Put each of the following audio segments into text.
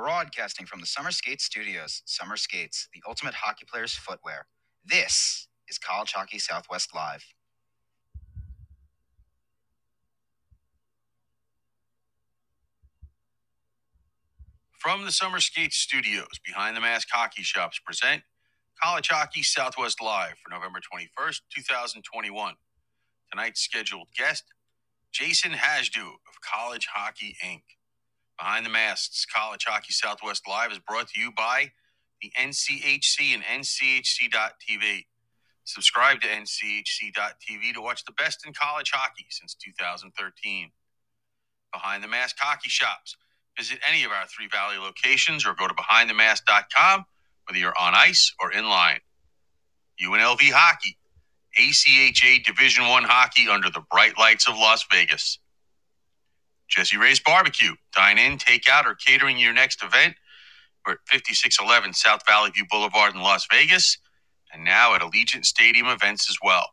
Broadcasting from the Summer Skates Studios, Summer Skates, the ultimate hockey player's footwear. This is College Hockey Southwest Live. From the Summer Skates Studios, Behind the Mask Hockey Shops present College Hockey Southwest Live for November 21st, 2021. Tonight's scheduled guest, Jason Hajdu of College Hockey Inc. Behind the Masks College Hockey Southwest Live is brought to you by the NCHC and NCHC.TV. Subscribe to NCHC.TV to watch the best in college hockey since 2013. Behind the Mask Hockey Shops. Visit any of our Three Valley locations or go to BehindTheMask.com whether you're on ice or in line. UNLV Hockey, ACHA Division One hockey under the bright lights of Las Vegas. Jessie Rae's Barbecue, dine in, take out, or catering your next event. We're at 5611 South Valley View Boulevard in Las Vegas, and now at Allegiant Stadium events as well.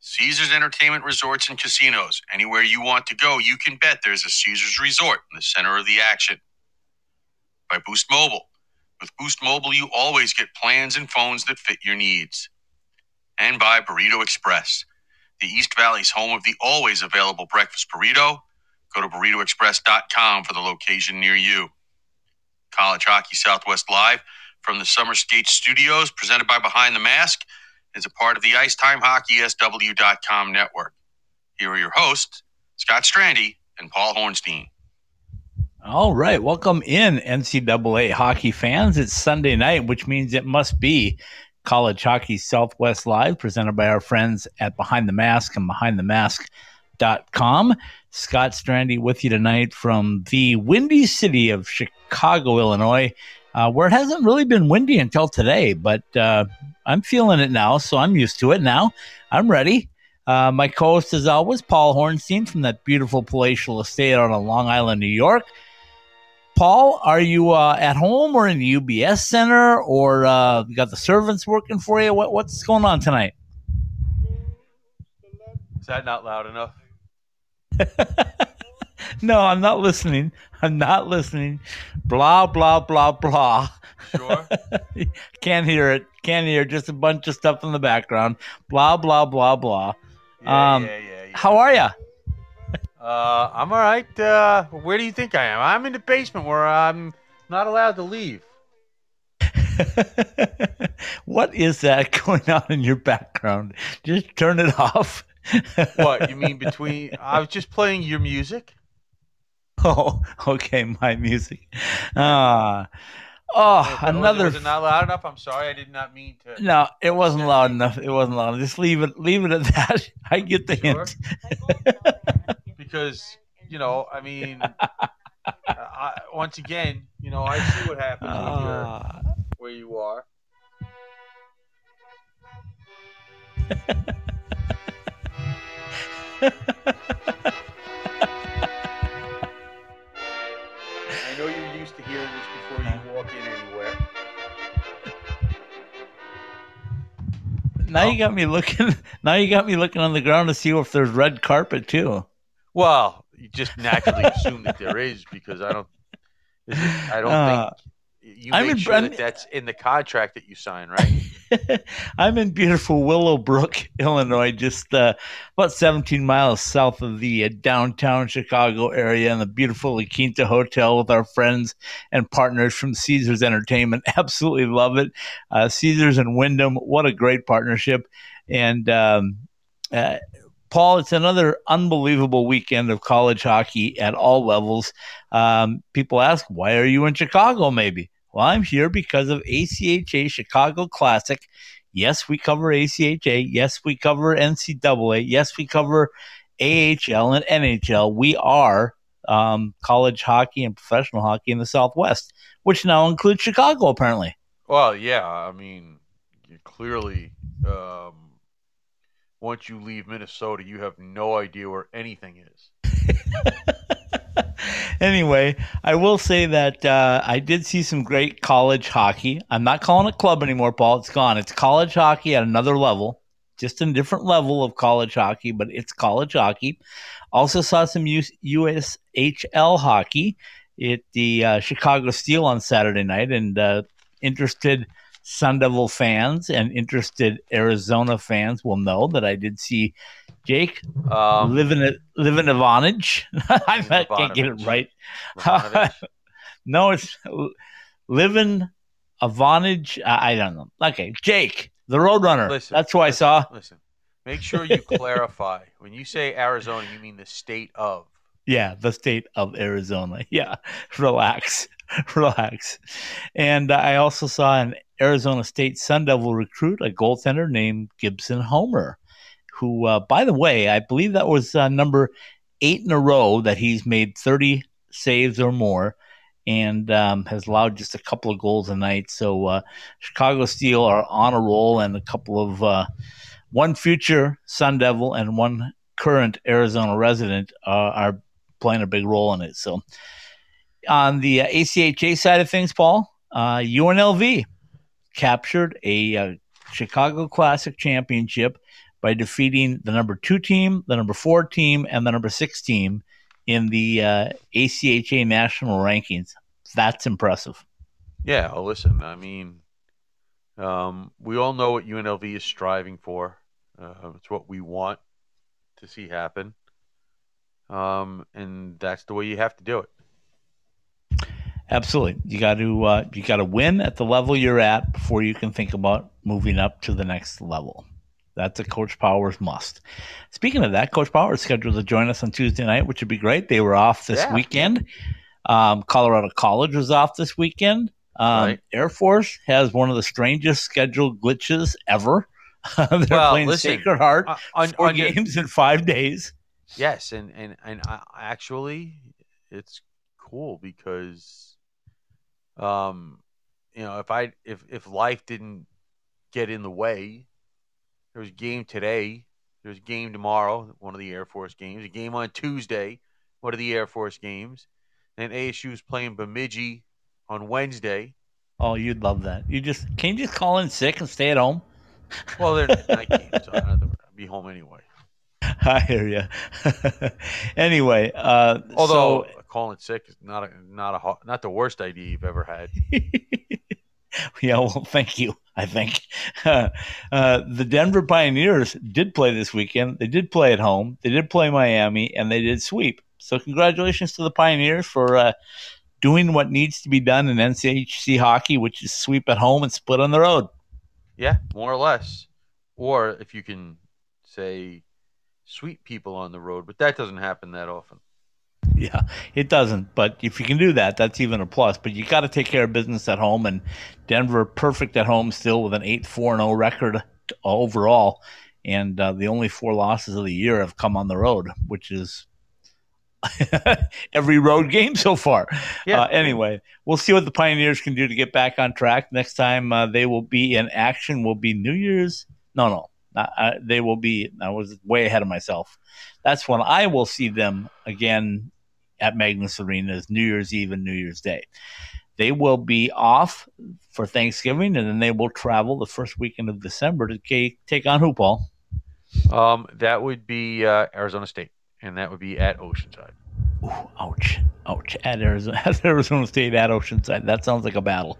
Caesars Entertainment Resorts and Casinos. Anywhere you want to go, you can bet there's a Caesars Resort in the center of the action. By Boost Mobile. With Boost Mobile, you always get plans and phones that fit your needs. And by Burrito Express, the East Valley's home of the always available breakfast burrito. Go to burritoexpress.com for the location near you. College Hockey Southwest Live from the Summer Skate Studios, presented by Behind the Mask, is a part of the IcetimeHockeySW.com network. Here are your hosts, Scott Strandy and Paul Hornstein. All right, welcome in NCAA hockey fans. It's Sunday night, which means it must be College Hockey Southwest Live, presented by our friends at Behind the Mask and BehindTheMask.com. Scott Strandy with you tonight from the windy city of Chicago, Illinois, uh, where it hasn't really been windy until today, but uh, I'm feeling it now, so I'm used to it now. I'm ready. Uh, my co-host, as always, Paul Hornstein from that beautiful palatial estate on Long Island, New York. Paul, are you uh, at home or in the UBS Center, or uh, you got the servants working for you? What, what's going on tonight? Is that not loud enough? no, I'm not listening. I'm not listening. Blah blah blah blah. Sure. Can't hear it. Can't hear. Just a bunch of stuff in the background. Blah blah blah blah. Yeah, Um, yeah, yeah, yeah. How are you? Uh, I'm all right. Uh, where do you think I am? I'm in the basement where I'm not allowed to leave. what is that going on in your background? Just turn it off. What you mean between? I was just playing your music. Oh, okay, my music. Ah, oh, Was another. Was it not loud enough? I'm sorry. I did not mean to. No, it wasn't loud enough. It wasn't loud. Just leave it. Leave it at that. I get the Sure. hint. because you know, I mean, I, once again, you know, I see what happens when you're Ah, where you are. I know you're used to hearing this before you walk in anywhere. now you got me looking. Now you got me looking on the ground to see if there's red carpet too. Well, you just naturally assume that there is because I don't. is it- I don't Uh, think you I'm make in- sure I'm- that that's in the contract that you sign, right? I'm in beautiful Willowbrook, Illinois, just uh, about 17 miles south of the uh, downtown Chicago area, in the beautiful La Quinta Hotel with our friends and partners from Caesars Entertainment. Absolutely love it. Uh, Caesars and Wyndham, what a great partnership. And um, uh, Paul, it's another unbelievable weekend of college hockey at all levels. Um, people ask, why are you in Chicago, maybe? Well, I'm here because of ACHA Chicago Classic. Yes, we cover ACHA. Yes, we cover NCAA. Yes, we cover AHL and NHL. We are um, college hockey and professional hockey in the Southwest, which now includes Chicago, apparently. Well, yeah. I mean, you clearly, um, once you leave Minnesota, you have no idea where anything is. anyway, I will say that uh, I did see some great college hockey. I'm not calling it club anymore, Paul. It's gone. It's college hockey at another level, just a different level of college hockey, but it's college hockey. Also saw some US- USHL hockey. at the uh, Chicago Steel on Saturday night, and uh, interested Sun Devil fans and interested Arizona fans will know that I did see Jake Um, living a living Ivanage. I can't get it right. Ivanovich. no, it's living Ivanage. I, I don't know. Okay, Jake, the Roadrunner. Listen, That's who I saw. Listen, make sure you clarify. When you say Arizona, you mean the state of. Yeah, the state of Arizona. Yeah, relax, relax. And I also saw an Arizona State Sun Devil recruit, a goaltender named Gibson Homer, who, uh, by the way, I believe that was uh, number eight in a row that he's made 30 saves or more and um, has allowed just a couple of goals a night. So uh, Chicago Steel are on a roll, and a couple of uh, one future Sun Devil and one current Arizona resident uh, are playing a big role in it. So on the uh, ACHA side of things, Paul, uh, UNLV captured a uh, Chicago Classic championship by defeating the number two team, the number four team, and the number six team in the uh, ACHA national rankings. That's impressive. Yeah, well, listen, I mean, um, we all know what UNLV is striving for. Uh, it's what we want to see happen. Um, and that's the way you have to do it. Absolutely, you got to uh, you got to win at the level you're at before you can think about moving up to the next level. That's a Coach Powers must. Speaking of that, Coach Powers scheduled to join us on Tuesday night, which would be great. They were off this Yeah. weekend. Um, Colorado College was off this weekend. Um, Right. Air Force has one of the strangest schedule glitches ever. They're Well, playing listen, Sacred Heart Uh, on, four on your- games in five days. Yes, and and and I, actually, it's cool because, um, you know, if I if if life didn't get in the way, there was a game today, there's a game tomorrow, one of the Air Force games, a game on Tuesday, one of the Air Force games, and ASU is playing Bemidji on Wednesday. Oh, you'd love that. You just can you just call in sick and stay at home? Well, they're night games, so I don't be home anyway. I hear you. anyway, uh, Although so calling sick is not a not a not the worst idea you've ever had. yeah, well, thank you. I think uh, the Denver Pioneers did play this weekend. They did play at home. They did play Miami, and they did sweep. So, congratulations to the Pioneers for uh, doing what needs to be done in NCHC hockey, which is sweep at home and split on the road. Yeah, more or less. Or if you can say sweet people on the road, but that doesn't happen that often. Yeah, it doesn't. But if you can do that, that's even a plus. But you got to take care of business at home, and Denver perfect at home still with an eight four zero record overall, and uh, the only four losses of the year have come on the road, which is every road game so far. Yeah. Uh, anyway, we'll see what the Pioneers can do to get back on track. Next time uh, they will be in action will be New Year's. No, no, they will be. I was way ahead of myself. That's when I will see them again at Magnus Arena is New Year's Eve and New Year's Day. They will be off for Thanksgiving, and then they will travel the first weekend of December to take on who, Paul? Um, that would be uh, Arizona State, and that would be at Oceanside. Ooh, ouch, ouch! At Arizona, at Arizona State, at Oceanside. That sounds like a battle.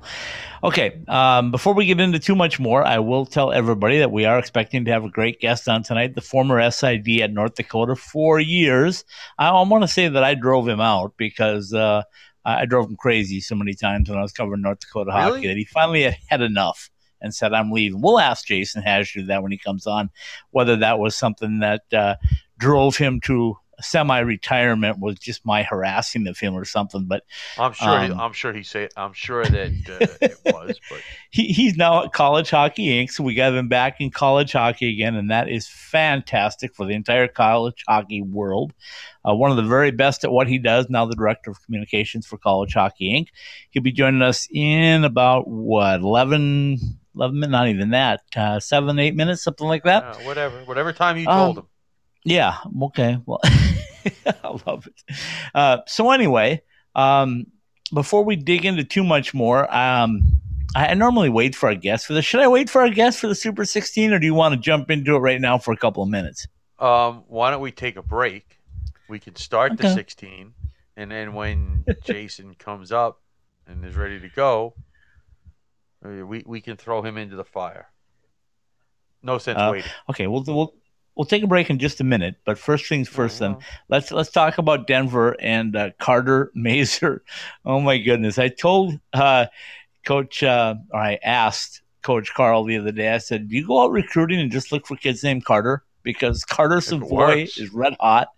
Okay, um, before we get into too much more, I will tell everybody that we are expecting to have a great guest on tonight. The former SID at North Dakota for years. I, I want to say that I drove him out because uh, I, drove him crazy so many times when I was covering North Dakota Really? hockey that he finally had had enough and said, "I'm leaving." We'll ask Jason Hash to do that when he comes on, whether that was something that uh, drove him to semi-retirement was just my harassing of him or something. But I'm sure. he, Um, I'm sure he say. I'm sure that uh, it was, but he, he's now at College Hockey Inc. So we got him back in college hockey again, and that is fantastic for the entire college hockey world. Uh, one of the very best at what he does. Now the director of communications for College Hockey Inc. He'll be joining us in about what 11, 11 minutes, not even that, uh, seven, eight minutes, something like that. uh, whatever. Whatever time you Um, told him. Yeah. Okay. Well, I love it. Uh, so anyway, um, before we dig into too much more, um, I, I normally wait for a guest for this. Should I wait for a guest for the Super 16, or do you want to jump into it right now for a couple of minutes? Um, why don't we take a break? We can start the 16, and then when Jason comes up and is ready to go, uh, we we can throw him into the fire. No sense Uh, waiting. Okay, we'll we'll we'll take a break in just a minute, but first things first. Oh, Then let's let's talk about Denver and uh, Carter Mazur. Oh my goodness! I told uh, Coach, uh, or I asked Coach Carle the other day. I said, "Do you go out recruiting and just look for kids named Carter?" Because Carter Savoie is red hot.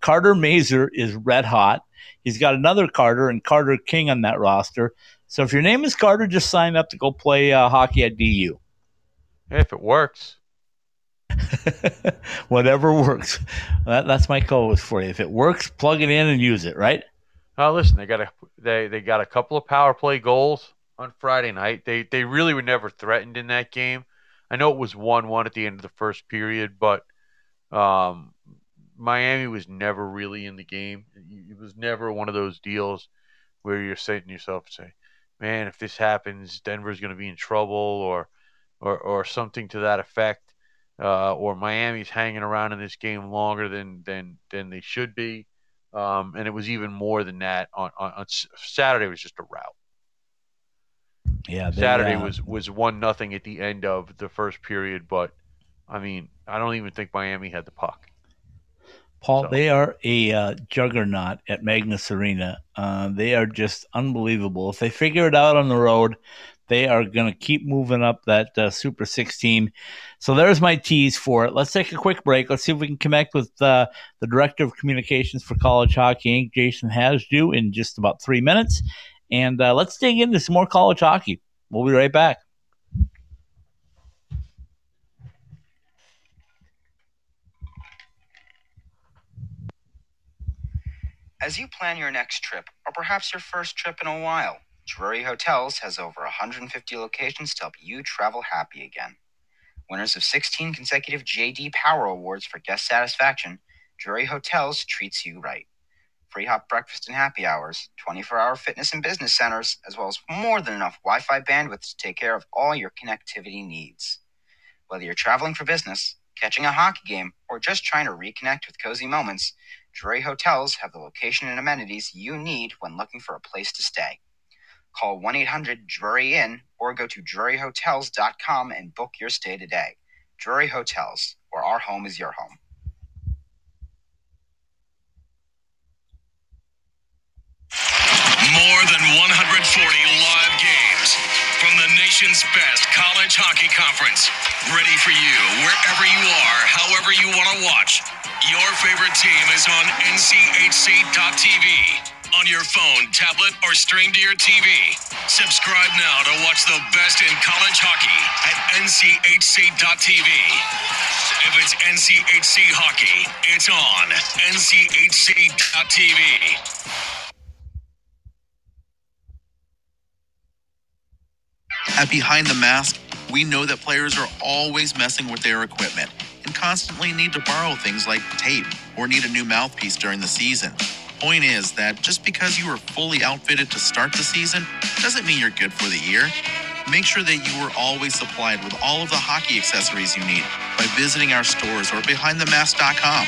Carter Mazur is red hot. He's got another Carter and Carter King on that roster. So if your name is Carter, just sign up to go play uh, hockey at DU. if it works. Whatever works. That, that's my code for you. If it works, plug it in and use it. Right? Oh, listen, they got a they they got a couple of power play goals on Friday night. They they really were never threatened in that game. I know it was one one at the end of the first period, but um, Miami was never really in the game. It was never one of those deals where you're saying to yourself, "Say, man, if this happens, Denver's going to be in trouble," or or or something to that effect. Uh, or Miami's hanging around in this game longer than than than they should be. Um, and it was even more than that on, on, on Saturday was just a rout. Yeah. they, Saturday uh, was was one nothing at the end of the first period, but I mean, I don't even think Miami had the puck. Paul, So- they are a uh, juggernaut at Magnus Arena. Uh, they are just unbelievable. If they figure it out on the road, they are going to keep moving up that uh, Super 16. So there's my tease for it. Let's take a quick break. Let's see if we can connect with uh, the Director of Communications for College Hockey Inc., Jason Hajdu, in just about three minutes. And uh, let's dig into some more college hockey. We'll be right back. As you plan your next trip, or perhaps your first trip in a while, Drury Hotels has over 150 locations to help you travel happy again. Winners of 16 consecutive JD Power Awards for guest satisfaction, Drury Hotels treats you right. Free hot breakfast and happy hours, 24 hour fitness and business centers, as well as more than enough Wi Fi bandwidth to take care of all your connectivity needs. Whether you're traveling for business, catching a hockey game, or just trying to reconnect with cozy moments, Drury Hotels have the location and amenities you need when looking for a place to stay. Call 1 800 Drury Inn or go to druryhotels.com and book your stay today. Drury Hotels, where our home is your home. More than 140 live games from the nation's best college hockey conference. Ready for you wherever you are, however you want to watch. Your favorite team is on NCHC.tv. On your phone, tablet, or stream to your TV. Subscribe now to watch the best in college hockey at NCHC.tv. If it's NCHC hockey, it's on NCHC.tv. At Behind the Mask, we know that players are always messing with their equipment and constantly need to borrow things like tape or need a new mouthpiece during the season. Point is that just because you are fully outfitted to start the season doesn't mean you're good for the year. Make sure that you are always supplied with all of the hockey accessories you need by visiting our stores or behindthemask.com.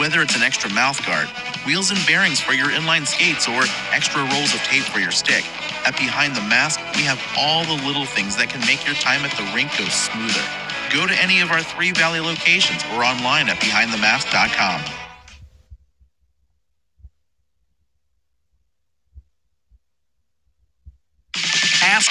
Whether it's an extra mouth guard, wheels and bearings for your inline skates, or extra rolls of tape for your stick, at Behind the Mask, we have all the little things that can make your time at the rink go smoother. Go to any of our three Valley locations or online at behindthemask.com. Ask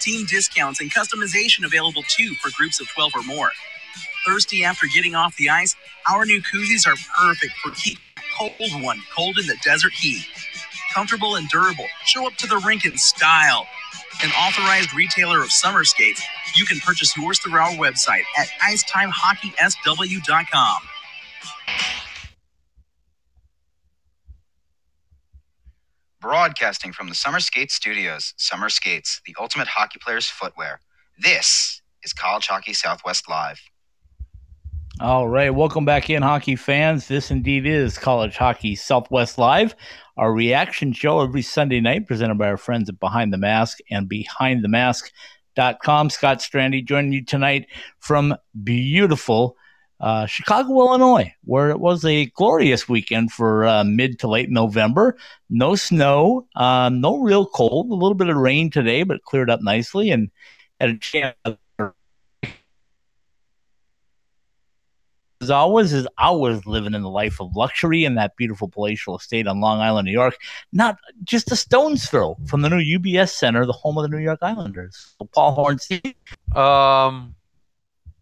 Team discounts and customization available too for groups of 12 or more. Thirsty after getting off the ice? Our new koozies are perfect for keeping a cold one cold in the desert heat. Comfortable and durable, show up to the rink in style. An authorized retailer of summer skates, you can purchase yours through our website at icetimehockeysw.com. Broadcasting from the Summer Skates Studios, Summer Skates, the ultimate hockey player's footwear. This is College Hockey Southwest Live. All right, welcome back in, hockey fans. This indeed is College Hockey Southwest Live, our reaction show every Sunday night, presented by our friends at Behind the Mask and BehindTheMask.com. Scott Strandy joining you tonight from beautiful uh, Chicago, Illinois, where it was a glorious weekend for uh, mid to late November. No snow, uh, no real cold, a little bit of rain today, but cleared up nicely and had a chance. As always, is always living in the life of luxury in that beautiful palatial estate on Long Island, New York. Not just a stone's throw from the new UBS Center, the home of the New York Islanders. Paul Hornstein. Um,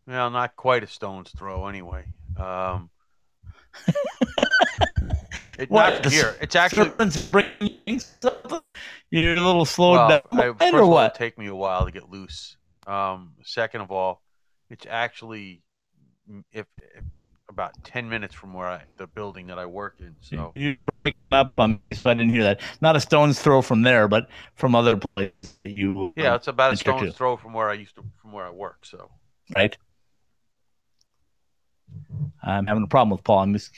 well, not quite a stone's throw, anyway. Um, it, What? not here. It's actually bringing something? You're a little slowed well, down, I, or first of all, what? it'll take me a while to get loose. Um, second of all, it's actually if, if about ten minutes from where I the building that I work in. So You breaking up on me, so I didn't hear that. Not a stone's throw from there, but from other places that you. yeah, it's about a to, stone's throw from where I used to from where I work. So right. I'm having a problem with Paul. I'm just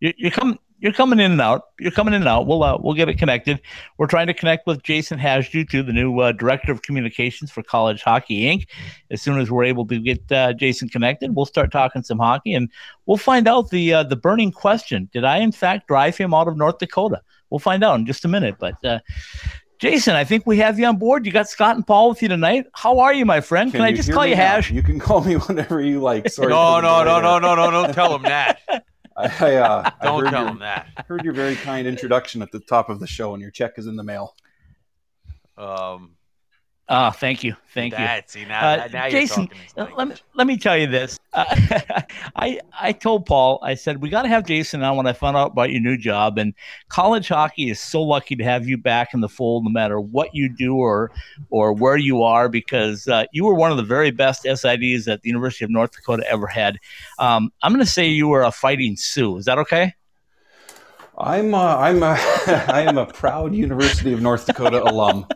you, you're coming. You're coming in and out. You're coming in and out. We'll uh, we'll get it connected. We're trying to connect with Jason Hajdu, too, the new uh, director of communications for College Hockey Inc. As soon as we're able to get uh, Jason connected, we'll start talking some hockey, and we'll find out the uh, the burning question: Did I in fact drive him out of North Dakota? We'll find out in just a minute. But uh, Jason, I think we have you on board. You got Scott and Paul with you tonight. How are you, my friend? Can, I just call you now? Hash? You can call me whenever you like. Sorry. no, for the no, no, no, no, no, don't tell him that. I, I, uh, Don't heard tell your, him that. heard your very kind introduction at the top of the show, and your check is in the mail. Um, Ah, thank you, thank you. that, See now, Uh, now Jason, you're talking Let me let me tell you this. Uh, I I told Paul I said we got to have Jason on when I found out about your new job and college hockey is so lucky to have you back in the fold no matter what you do or or where you are because uh, you were one of the very best SIDs that the University of North Dakota ever had. Um, I'm going to say you were a fighting Sioux. Is that okay? I'm uh, I'm a, I am a proud University of North Dakota alum.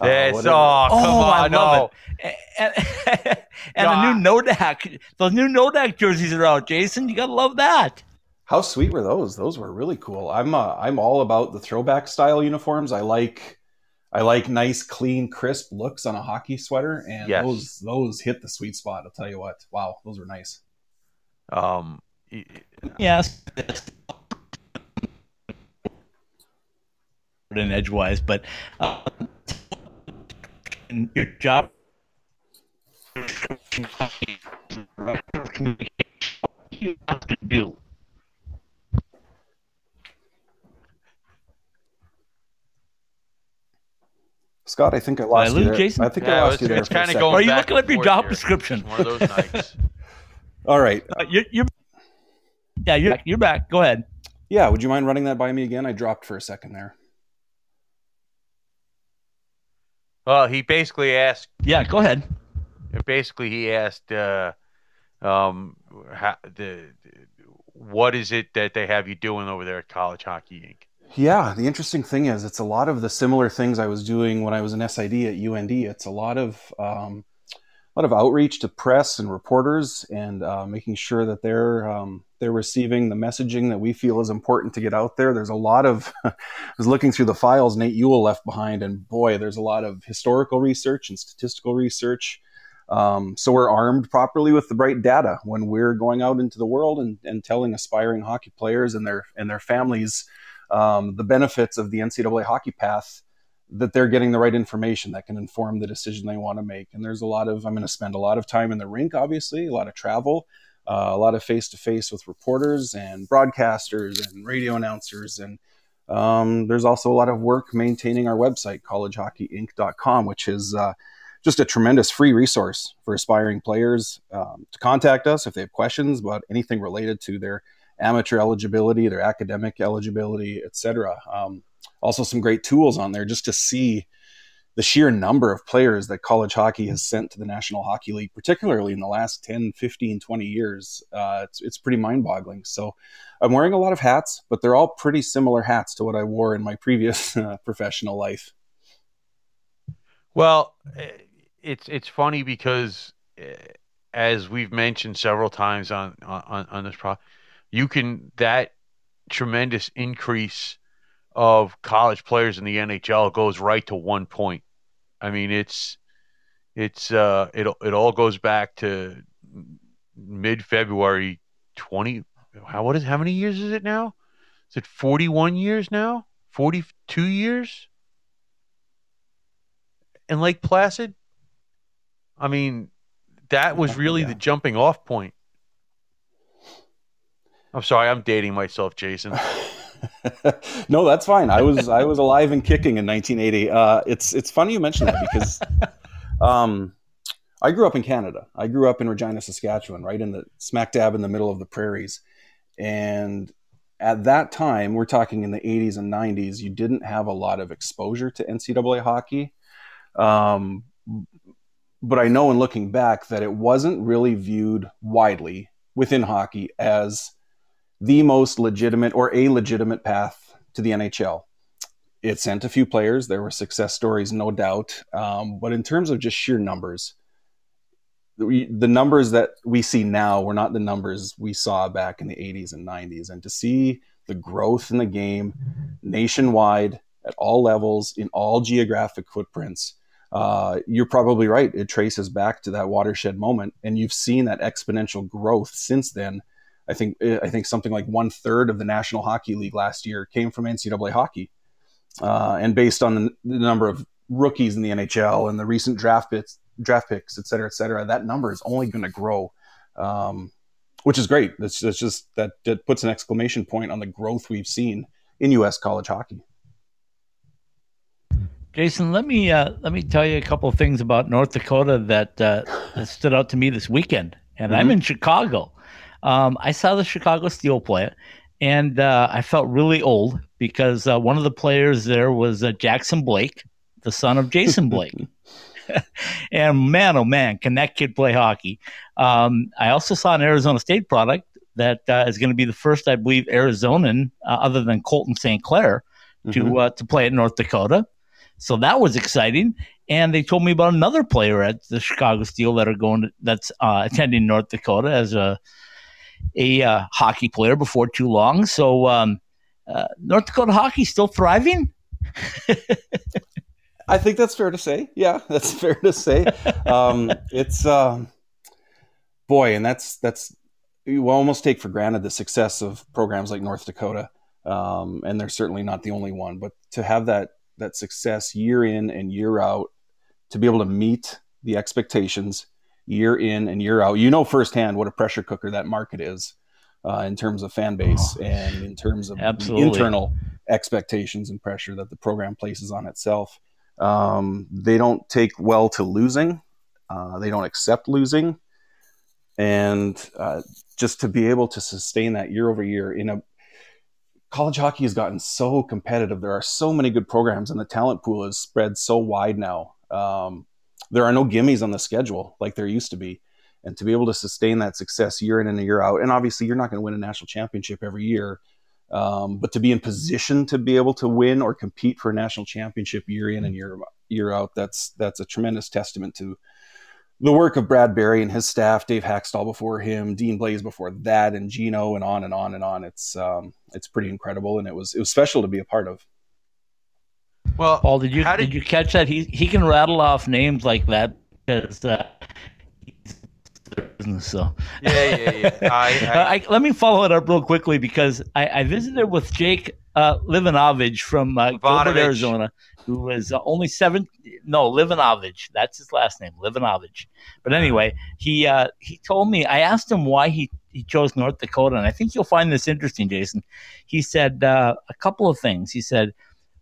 Uh, Yes, whatever- oh, come Oh, I on, love no. And, and the new Nodak, those new Nodak jerseys are out, Jason. You got to love that. How sweet were those? Those were really cool. I'm uh, I'm all about the throwback style uniforms. I like I like nice, clean, crisp looks on a hockey sweater, and Yes. those those hit the sweet spot. I'll tell you what. Wow, those were nice. Um, y- Yes. In edgewise, but uh, your job. You have to do. Scott, I think I I lost you there. Jason? I think Yeah, I lost it's- you there it's for a kinda second. going Are you looking and up your job here. description? It's one of those nights. All right. Uh, you're, you're, yeah, you're, you're back. Go ahead. Yeah, would you mind running that by me again? I dropped for a second there. Well, he basically asked. Yeah, go ahead. Basically, he asked, uh, um, how, the what is it that they have you doing over there at College Hockey Inc. Yeah, the interesting thing is, it's a lot of the similar things I was doing when I was an SID at UND. It's a lot of um, a lot of outreach to press and reporters, and uh, making sure that they're um, they're receiving the messaging that we feel is important to get out there. There's a lot of I was looking through the files Nate Ewell left behind, and boy, there's a lot of historical research and statistical research. Um, so we're armed properly with the right data when we're going out into the world and, and telling aspiring hockey players and their and their families um, the benefits of the NCAA hockey path, that they're getting the right information that can inform the decision they want to make. And there's a lot of, I'm going to spend a lot of time in the rink, obviously, a lot of travel, uh, a lot of face to face with reporters and broadcasters and radio announcers. And um, there's also a lot of work maintaining our website, collegehockeyinc.com, which is uh, just a tremendous free resource for aspiring players um, to contact us if they have questions about anything related to their amateur eligibility, their academic eligibility, etc. Um, also, some great tools on there just to see the sheer number of players that college hockey has sent to the National Hockey League, particularly in the last 10, 15, 20 years, uh, it's, it's pretty mind boggling. So I'm wearing a lot of hats, but they're all pretty similar hats to what I wore in my previous uh, professional life. Well, eh, it's it's funny because eh, as we've mentioned several times on on, on this pro, you can that tremendous increase of college players in the NHL goes right to one point. I mean, it's it's uh it it all goes back to mid February 20 how what is how many years is it now? Is it 41 years now? 42 years? In Lake Placid? I mean, that was really yeah. the jumping off point. I'm sorry, I'm dating myself, Jason. no, that's fine. I was I was alive and kicking in 1980. Uh, it's it's funny you mention that because um, I grew up in Canada. I grew up in Regina, Saskatchewan, right in the smack dab in the middle of the prairies. And at that time, we're talking in the 80s and 90s, you didn't have a lot of exposure to NCAA hockey. Um, but I know in looking back that it wasn't really viewed widely within hockey as the most legitimate or a legitimate path to the NHL. It sent a few players. There were success stories, no doubt. Um, but in terms of just sheer numbers, the, the numbers that we see now were not the numbers we saw back in the 80s and 90s. And to see the growth in the game nationwide at all levels, in all geographic footprints, uh, you're probably right. It traces back to that watershed moment, and you've seen that exponential growth since then I think I think something like one third of the National Hockey League last year came from NCAA hockey, uh, and based on the, the, number of rookies in the NHL and the recent draft picks, draft picks, et cetera, et cetera, that number is only going to grow, um, which is great. That's, that's just that, that puts an exclamation point on the growth we've seen in U.S. college hockey. Jason, let me uh, let me tell you a couple of things about North Dakota that, uh, that stood out to me this weekend, and mm-hmm. I'm in Chicago. Um, I saw the Chicago Steel play it, and uh, I felt really old because uh, one of the players there was uh, Jackson Blake, the son of Jason Blake. and man, oh man, can that kid play hockey? Um, I also saw an Arizona State product that uh, is going to be the first, I believe, Arizonan uh, other than Colton St. Clair to mm-hmm. Uh, to play at North Dakota. So that was exciting. And they told me about another player at the Chicago Steel that are going to, that's attending North Dakota as a a uh, hockey player before too long. So um, uh, North Dakota hockey still thriving. I think that's fair to say. Yeah, that's fair to say. Um, it's um, boy, and that's that's you almost take for granted the success of programs like North Dakota, um, and they're certainly not the only one. But to have that that success year in and year out, to be able to meet the expectations year in and year out. You know firsthand what a pressure cooker that market is uh, in terms of fan base oh, and in terms of internal expectations and pressure that the program places on itself. Um, they don't take well to losing. Uh, they don't accept losing, and uh, just to be able to sustain that year over year in a college hockey has gotten so competitive. There are so many good programs, and the talent pool is spread so wide now. Um, there are no gimmies on the schedule like there used to be. And to be able to sustain that success year in and year out, and obviously you're not going to win a national championship every year, um, but to be in position to be able to win or compete for a national championship year in and year year out, that's that's a tremendous testament to the work of Brad Berry and his staff, Dave Hakstol before him, Dean Blais before that, and Gino, and on and on and on. It's um, it's pretty incredible, and it was it was special to be a part of. Well, Paul, did you did, did, you catch that? He he can rattle off names like that because uh, business. So yeah, yeah, yeah. I, I, I, let me follow it up real quickly because I, I visited with Jake uh, Livanovich from uh, Gilbert, Arizona, who was uh, only seven. No, Livanovich. That's his last name, Livanovich. But anyway, he uh, he told me. I asked him why he he chose North Dakota, and I think you'll find this interesting, Jason. He said uh, a couple of things. He said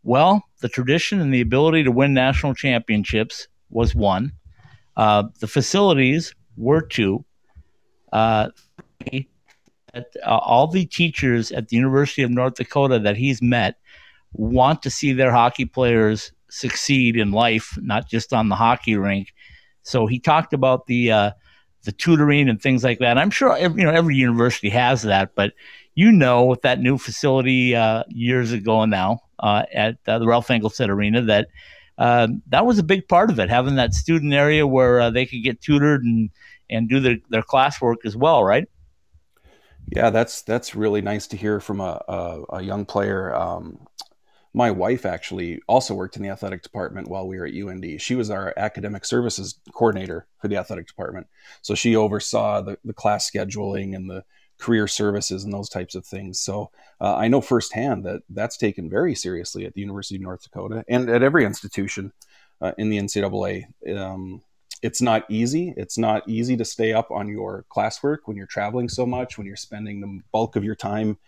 well, the tradition and the ability to win national championships was one. Uh, the facilities were two. Uh, uh, all the teachers at the University of North Dakota that he's met want to see their hockey players succeed in life, not just on the hockey rink. So he talked about the uh, the tutoring and things like that. I'm sure every, you know every university has that, but you know with that new facility uh, years ago now uh, at uh, the Ralph Engelstad Arena that uh, that was a big part of it, having that student area where uh, they could get tutored and and do their, their classwork as well, right? Yeah, that's that's really nice to hear from a, a, a young player. Um, my wife actually also worked in the athletic department while we were at UND. She was our academic services coordinator for the athletic department. So she oversaw the, the class scheduling and the career services and those types of things. So uh, I know firsthand that that's taken very seriously at the University of North Dakota and at every institution uh, in the NCAA. Um, it's not easy. It's not easy to stay up on your classwork when you're traveling so much, when you're spending the bulk of your time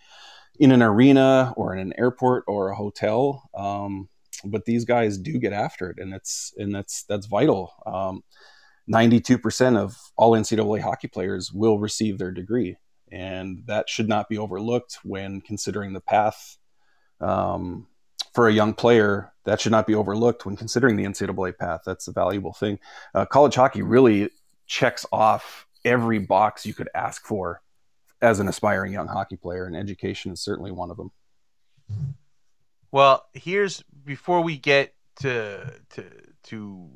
in an arena or in an airport or a hotel. Um, but these guys do get after it, and it's and that's that's vital. Um, 92% of all NCAA hockey players will receive their degree, and that should not be overlooked when considering the path um, for a young player. That should not be overlooked when considering the NCAA path. That's a valuable thing. Uh, college hockey really checks off every box you could ask for as an aspiring young hockey player, and education is certainly one of them. Well, here's before we get to to to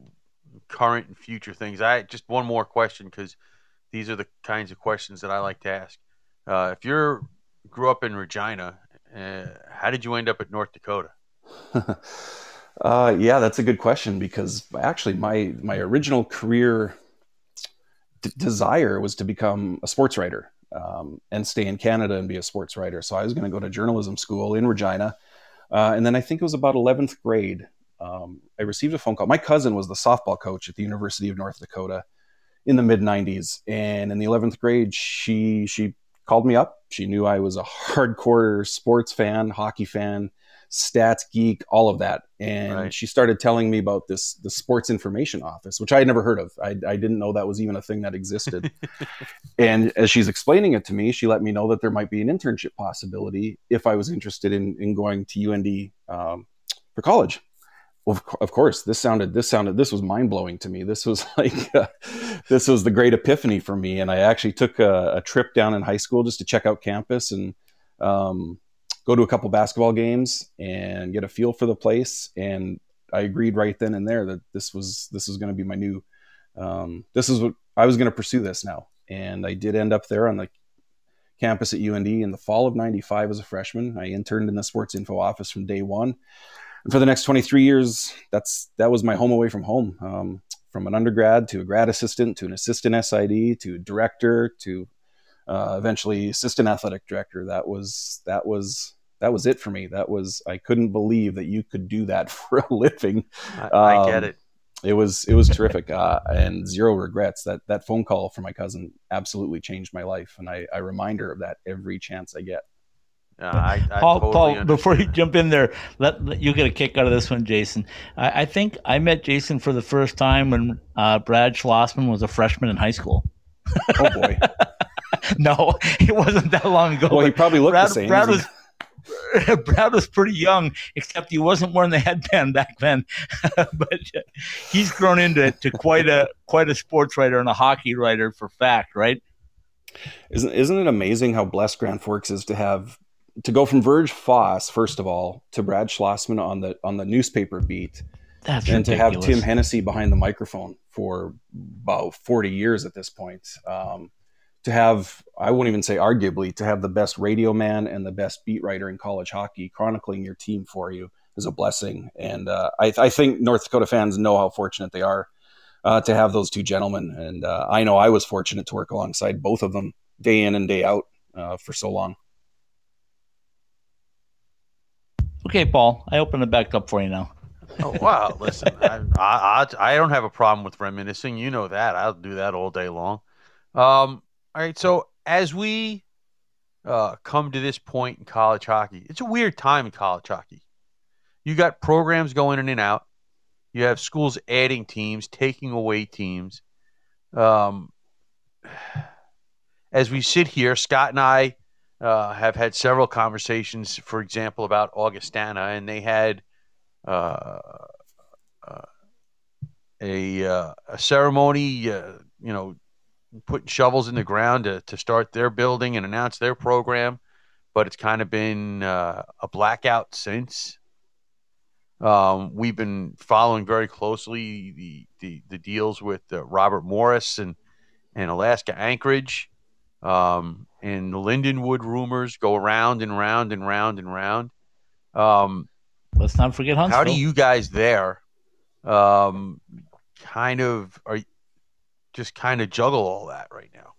current and future things. I just one more question because these are the kinds of questions that I like to ask. Uh, if you're grew up in Regina, uh, how did you end up at North Dakota? uh, yeah, that's a good question because actually my my original career d- desire was to become a sports writer um, and stay in Canada and be a sports writer. So I was going to go to journalism school in Regina. Uh, and then I think it was about 11th grade. Um, I received a phone call. My cousin was the softball coach at the University of North Dakota in the mid 90s. And in the 11th grade, she, she called me up. She knew I was a hardcore sports fan, hockey fan stats geek, all of that. And right. she started telling me about this the sports information office, which I had never heard of. I, I didn't know that was even a thing that existed. and as she's explaining it to me, she let me know that there might be an internship possibility if I was interested in in going to UND um, for college. Well, of course, this sounded this sounded this was mind blowing to me. This was like uh, this was the great epiphany for me, and I actually took a, a, trip down in high school just to check out campus and um, go to a couple basketball games and get a feel for the place. And I agreed right then and there that this was this was going to be my new. Um, this is what I was going to pursue this now, and I did end up there on the campus at UND in the fall of '95 as a freshman. I interned in the sports info office from day one, and for the next 23 years, that's that was my home away from home. Um, from an undergrad to a grad assistant to an assistant SID to director to uh, eventually assistant athletic director. That was that was that was it for me. That was I couldn't believe that you could do that for a living. I, I um, get it. It was it was terrific uh, and zero regrets. That that phone call from my cousin absolutely changed my life, and I, I remind her of that every chance I get. Uh, I, I Paul, totally Paul, before you jump in there, let, let, you get a kick out of this one, Jason. I, I, think I met Jason for the first time when uh, Brad Schlossman was a freshman in high school. Oh boy, no, it wasn't that long ago. Well, he probably looked Brad, the same. Brad was Brad was pretty young, except he wasn't wearing the headband back then. but uh, he's grown into to quite a quite a sports writer and a hockey writer for fact, right? Isn't isn't it amazing how blessed Grand Forks is to have to go from Virg Foss first of all to Brad Schlossman on the on the newspaper beat, That's and ridiculous. to have Tim Hennessy behind the microphone for about forty years at this point. Um, to have I won't even say arguably to have the best radio man and the best beat writer in college hockey chronicling your team for you is a blessing, and uh, I, I, think North Dakota fans know how fortunate they are uh, to have those two gentlemen, and uh, I know I was fortunate to work alongside both of them day in and day out uh, for so long. Okay, Paul, I open it back up for you now. oh wow! Listen, I, I, I don't have a problem with reminiscing. You know that I'll do that all day long. Um, all right. So as we uh, come to this point in college hockey, it's a weird time in college hockey. You got programs going in and out. You have schools adding teams, taking away teams. Um, as we sit here, Scott and I uh, have had several conversations, for example, about Augustana, and they had uh, a uh, a ceremony, uh, you know, putting shovels in the ground to, to start their building and announce their program, but it's kind of been uh, a blackout since. Um, we've been following very closely the the, the deals with uh, Robert Morris and and Alaska Anchorage, um, and the Lindenwood rumors go round and round and round and round. Um, Let's not forget Huntsville. how do you guys there, um, kind of are just kind of juggle all that right now?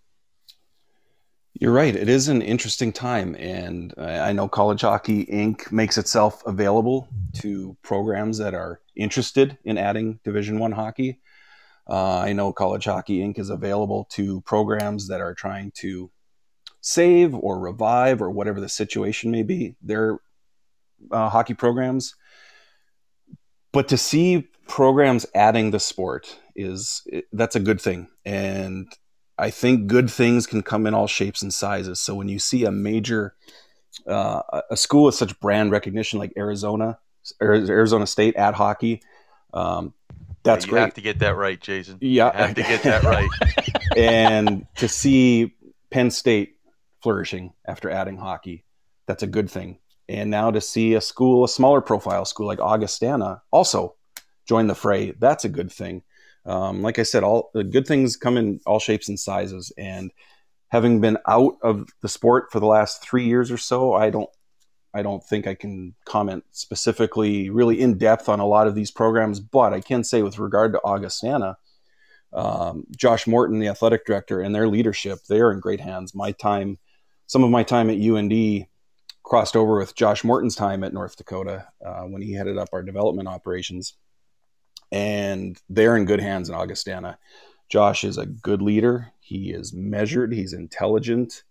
You're right. It is an interesting time, and I I know College Hockey Inc. makes itself available to programs that are interested in adding Division One hockey. Uh, I know College Hockey Inc. is available to programs that are trying to save or revive or whatever the situation may be their uh, hockey programs. But to see programs adding the sport is that's a good thing, and I think good things can come in all shapes and sizes. So when you see a major uh, a school with such brand recognition like Arizona, Arizona State at hockey, um, that's you great. have to get that right, Jason. Yeah. you have to get that right. and to see Penn State flourishing after adding hockey, that's a good thing. And now to see a school, a smaller profile school like Augustana, also join the fray, that's a good thing. Um, like I said, all the good things come in all shapes and sizes. And having been out of the sport for the last three years or so, I don't, I don't think I can comment specifically, really in depth on a lot of these programs. But I can say, with regard to Augustana, um, Josh Morton, the athletic director, and their leadership, they are in great hands. My time, some of my time at UND crossed over with Josh Morton's time at North Dakota uh, when he headed up our development operations. And they're in good hands in Augustana. Josh is a good leader. He is measured. He's intelligent.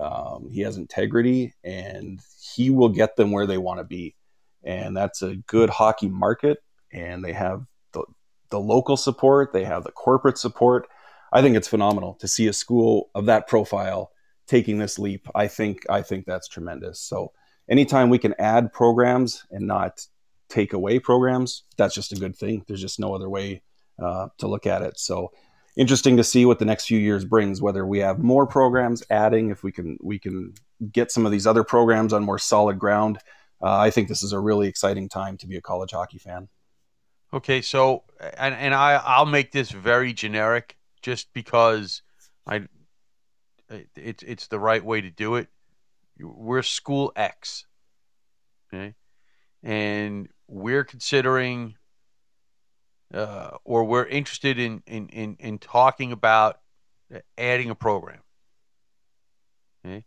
Um, he has integrity, and he will get them where they want to be. And that's a good hockey market. And they have the, the local support. They have the corporate support. I think it's phenomenal to see a school of that profile taking this leap. I think I think that's tremendous. So anytime we can add programs and not take away programs, that's just a good thing. There's just no other way uh, to look at it. So interesting to see what the next few years brings. Whether we have more programs adding, if we can we can get some of these other programs on more solid ground. Uh, I think this is a really exciting time to be a college hockey fan. Okay, so and and I I'll make this very generic just because I it's it's the right way to do it. We're school X, okay, and we're considering uh, or we're interested in, in in in talking about adding a program. Okay,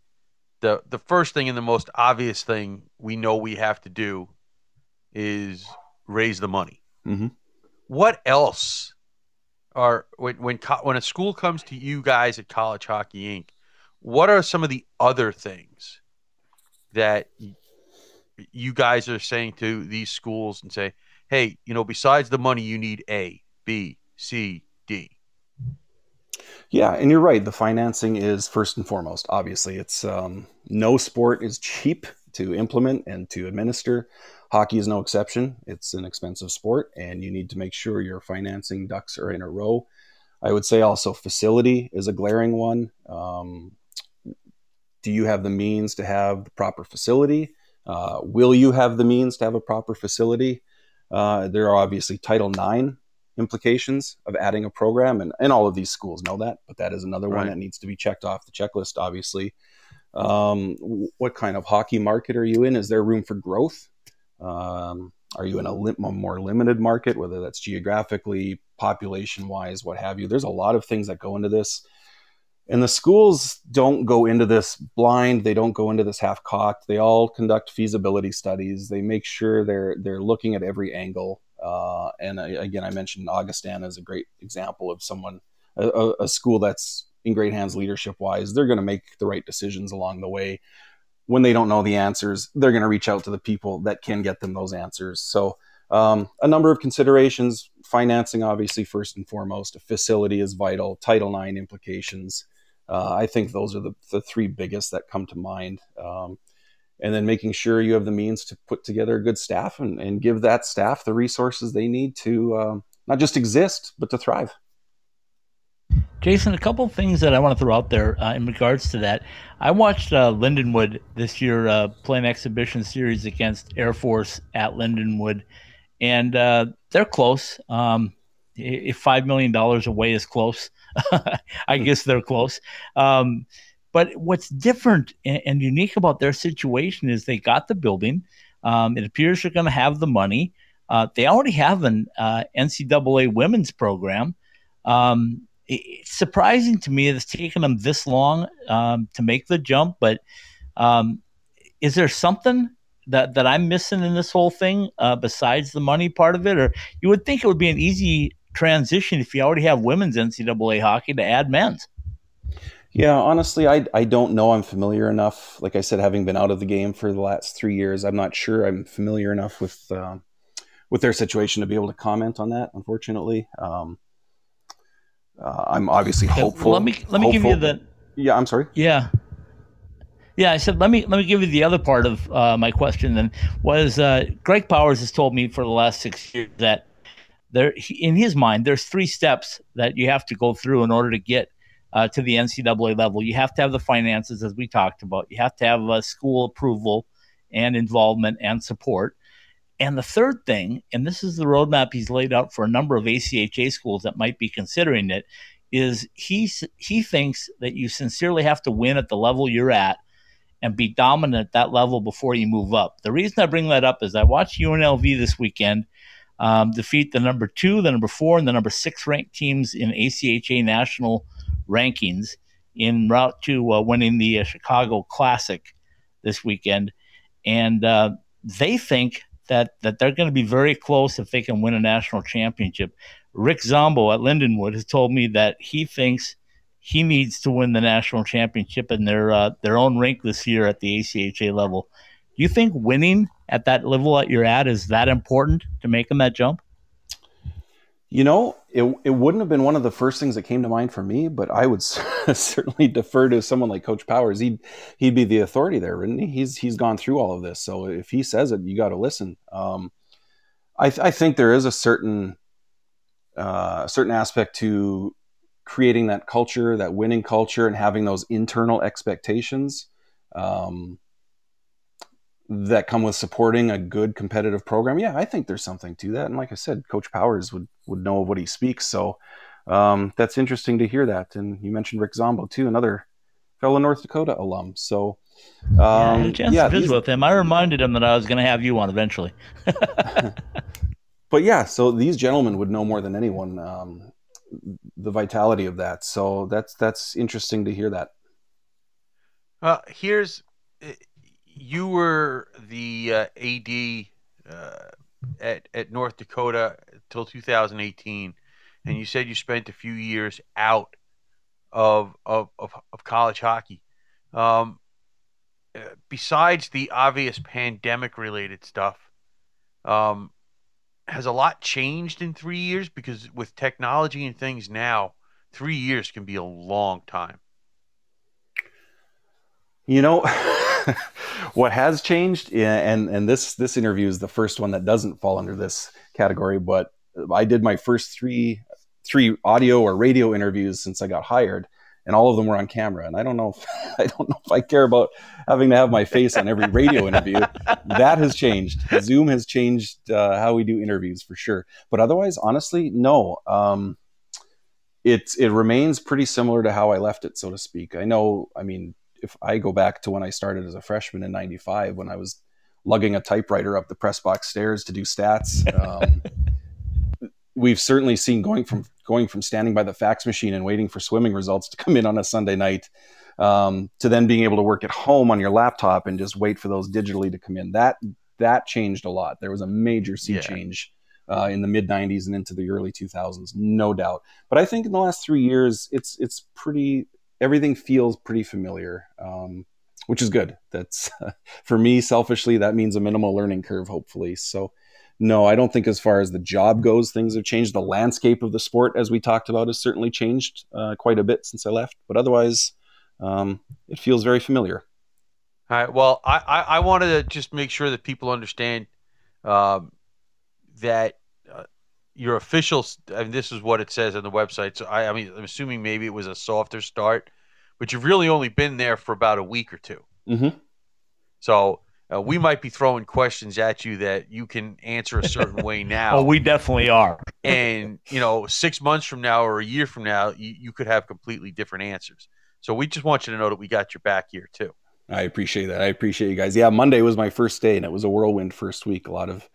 the the first thing and the most obvious thing we know we have to do is raise the money. Mhm. What else are when when co- when a school comes to you guys at College Hockey Inc. What are some of the other things that you guys are saying to these schools and say, hey, you know, besides the money, you need A, B, C, D. Yeah, and you're right. The financing is first and foremost. Obviously, it's um, no sport is cheap to implement and to administer. Hockey is no exception. It's an expensive sport, and you need to make sure your financing ducks are in a row. I would say also facility is a glaring one. Um, do you have the means to have the proper facility? Uh, will you have the means to have a proper facility? Uh, there are obviously Title IX implications of adding a program, and, and all of these schools know that, but that is another one that needs to be checked off the checklist, obviously. Um, what kind of hockey market are you in? Is there room for growth? Um, are you in a, lim- a more limited market, whether that's geographically, population wise, what have you? There's a lot of things that go into this. And the schools don't go into this blind. They don't go into this half cocked. They all conduct feasibility studies. They make sure they're they're looking at every angle. Uh, and I, again, I mentioned Augustana is a great example of someone a, a- a school that's in great hands leadership wise. They're going to make the right decisions along the way. When they don't know the answers, they're going to reach out to the people that can get them those answers. So um, a number of considerations financing obviously first and foremost a facility is vital title ix implications uh, i think those are the, the three biggest that come to mind um, and then making sure you have the means to put together a good staff and, and give that staff the resources they need to um, not just exist, but to thrive. Jason, a couple things that I want to throw out there uh, in regards to that. I watched uh, Lindenwood this year uh, play an exhibition series against Air Force at Lindenwood, and uh, they're close. Um, if five million dollars away is close, I guess they're close. Um, but what's different and, and, unique about their situation is they got the building. Um, it appears they're going to have the money. Uh, they already have an uh, NCAA women's program. Um, it's surprising to me that it's taken them this long um, to make the jump. But um, is there something that that I'm missing in this whole thing uh, besides the money part of it? Or you would think it would be an easy transition if you already have women's NCAA hockey to add men's. Yeah, honestly, I I don't know. I'm familiar enough. Like I said, having been out of the game for the last three years, I'm not sure I'm familiar enough with uh, with their situation to be able to comment on that. Unfortunately, um, uh, I'm obviously hopeful. let me let me give you the. Yeah, I'm sorry. Yeah. Yeah, I said let me let me give you the other part of uh, my question. Then was uh, Greg Powers has told me for the last six years that there in his mind there's three steps that you have to go through in order to get uh, to the NCAA level. You have to have the finances, as we talked about. You have to have a school approval and involvement and support. And the third thing, and this is the roadmap he's laid out for a number of ACHA schools that might be considering it, is he he thinks that you sincerely have to win at the level you're at and be dominant at that level before you move up. The reason I bring that up is I watched UNLV this weekend um, defeat the number two, the number four, and the number six ranked teams in ACHA national rankings in route to uh, winning the uh, Chicago Classic this weekend, and uh, they think that that they're going to be very close if they can win a national championship. Rick Zombo at Lindenwood has told me that he thinks he needs to win the national championship in their uh, their own rink this year at the ACHA level. Do you think winning at that level that you're at is that important to making that jump? You know, it, it wouldn't have been one of the first things that came to mind for me, but I would certainly defer to someone like Coach Powers. He'd he'd be the authority there, wouldn't he? He's he's gone through all of this, so if he says it, you got to listen. Um, I, I think there is a certain uh, certain aspect to creating that culture, that winning culture, and having those internal expectations. Um, that come with supporting a good competitive program. Yeah, I think there's something to that. And like I said, Coach Powers would would know of what he speaks. So um, that's interesting to hear that. And you mentioned Rick Zombo too, another fellow North Dakota alum. So um, yeah, I had a chance yeah, to visit with him. I reminded him that I was going to have you on eventually. but yeah, so these gentlemen would know more than anyone um, the vitality of that. So that's that's interesting to hear that. Well, here's you were the uh, AD uh, at at North Dakota till 2018, and you said you spent a few years out of of of, of college hockey. Um, uh, besides the obvious pandemic related stuff, um, has a lot changed in three years? Because with technology and things now, three years can be a long time. You know. what has changed, and and this this interview is the first one that doesn't fall under this category, but I did my first three three audio or radio interviews since I got hired, and all of them were on camera. And I don't know if I don't know if I care about having to have my face on every radio interview. that has changed. Zoom has changed uh, how we do interviews for sure. But otherwise, honestly, no. Um, it it remains pretty similar to how I left it, so to speak. I know. I mean, if I go back to when I started as a freshman in '95, when I was lugging a typewriter up the press box stairs to do stats. Um, we've certainly seen going from going from standing by the fax machine and waiting for swimming results to come in on a Sunday night um, to then being able to work at home on your laptop and just wait for those digitally to come in. That that changed a lot. There was a major sea yeah. change uh, in the mid '90s and into the early 2000s, no doubt. But I think in the last three years, it's it's pretty everything feels pretty familiar, um, which is good. That's for me selfishly that means a minimal learning curve, hopefully. So. No, I don't think as far as the job goes, things have changed. The landscape of the sport, as we talked about, has certainly changed uh, quite a bit since I left. But otherwise, um, it feels very familiar. All right. Well, I, I, I, wanted to just make sure that people understand um, that uh, your official. I mean, this is what it says on the website. So I, I mean, I'm assuming maybe it was a softer start, but you've really only been there for about a week or 2 Mm-hmm. So uh, we might be throwing questions at you that you can answer a certain way now. Oh, we definitely are. and you know, six months from now or a year from now, you, you could have completely different answers. So we just want you to know that we got your back here too. I appreciate that. I appreciate you guys. Yeah, Monday was my first day, and it was a whirlwind first week. A lot of,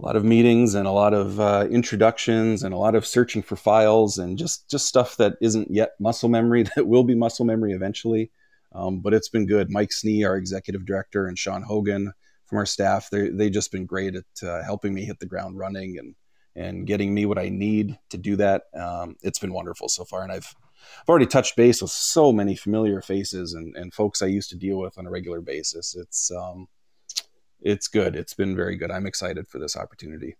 a lot of meetings and a lot of uh, introductions and a lot of searching for files and just just stuff that isn't yet muscle memory that will be muscle memory eventually. Um, but it's been good. Mike Snee, our executive director, and Sean Hogan from our staff, they they just been great at uh, helping me hit the ground running and and getting me what I need to do that. Um, it's been wonderful so far, and I've I've already touched base with so many familiar faces and, and folks I used to deal with on a regular basis. It's um, it's good. It's been very good. I'm excited for this opportunity.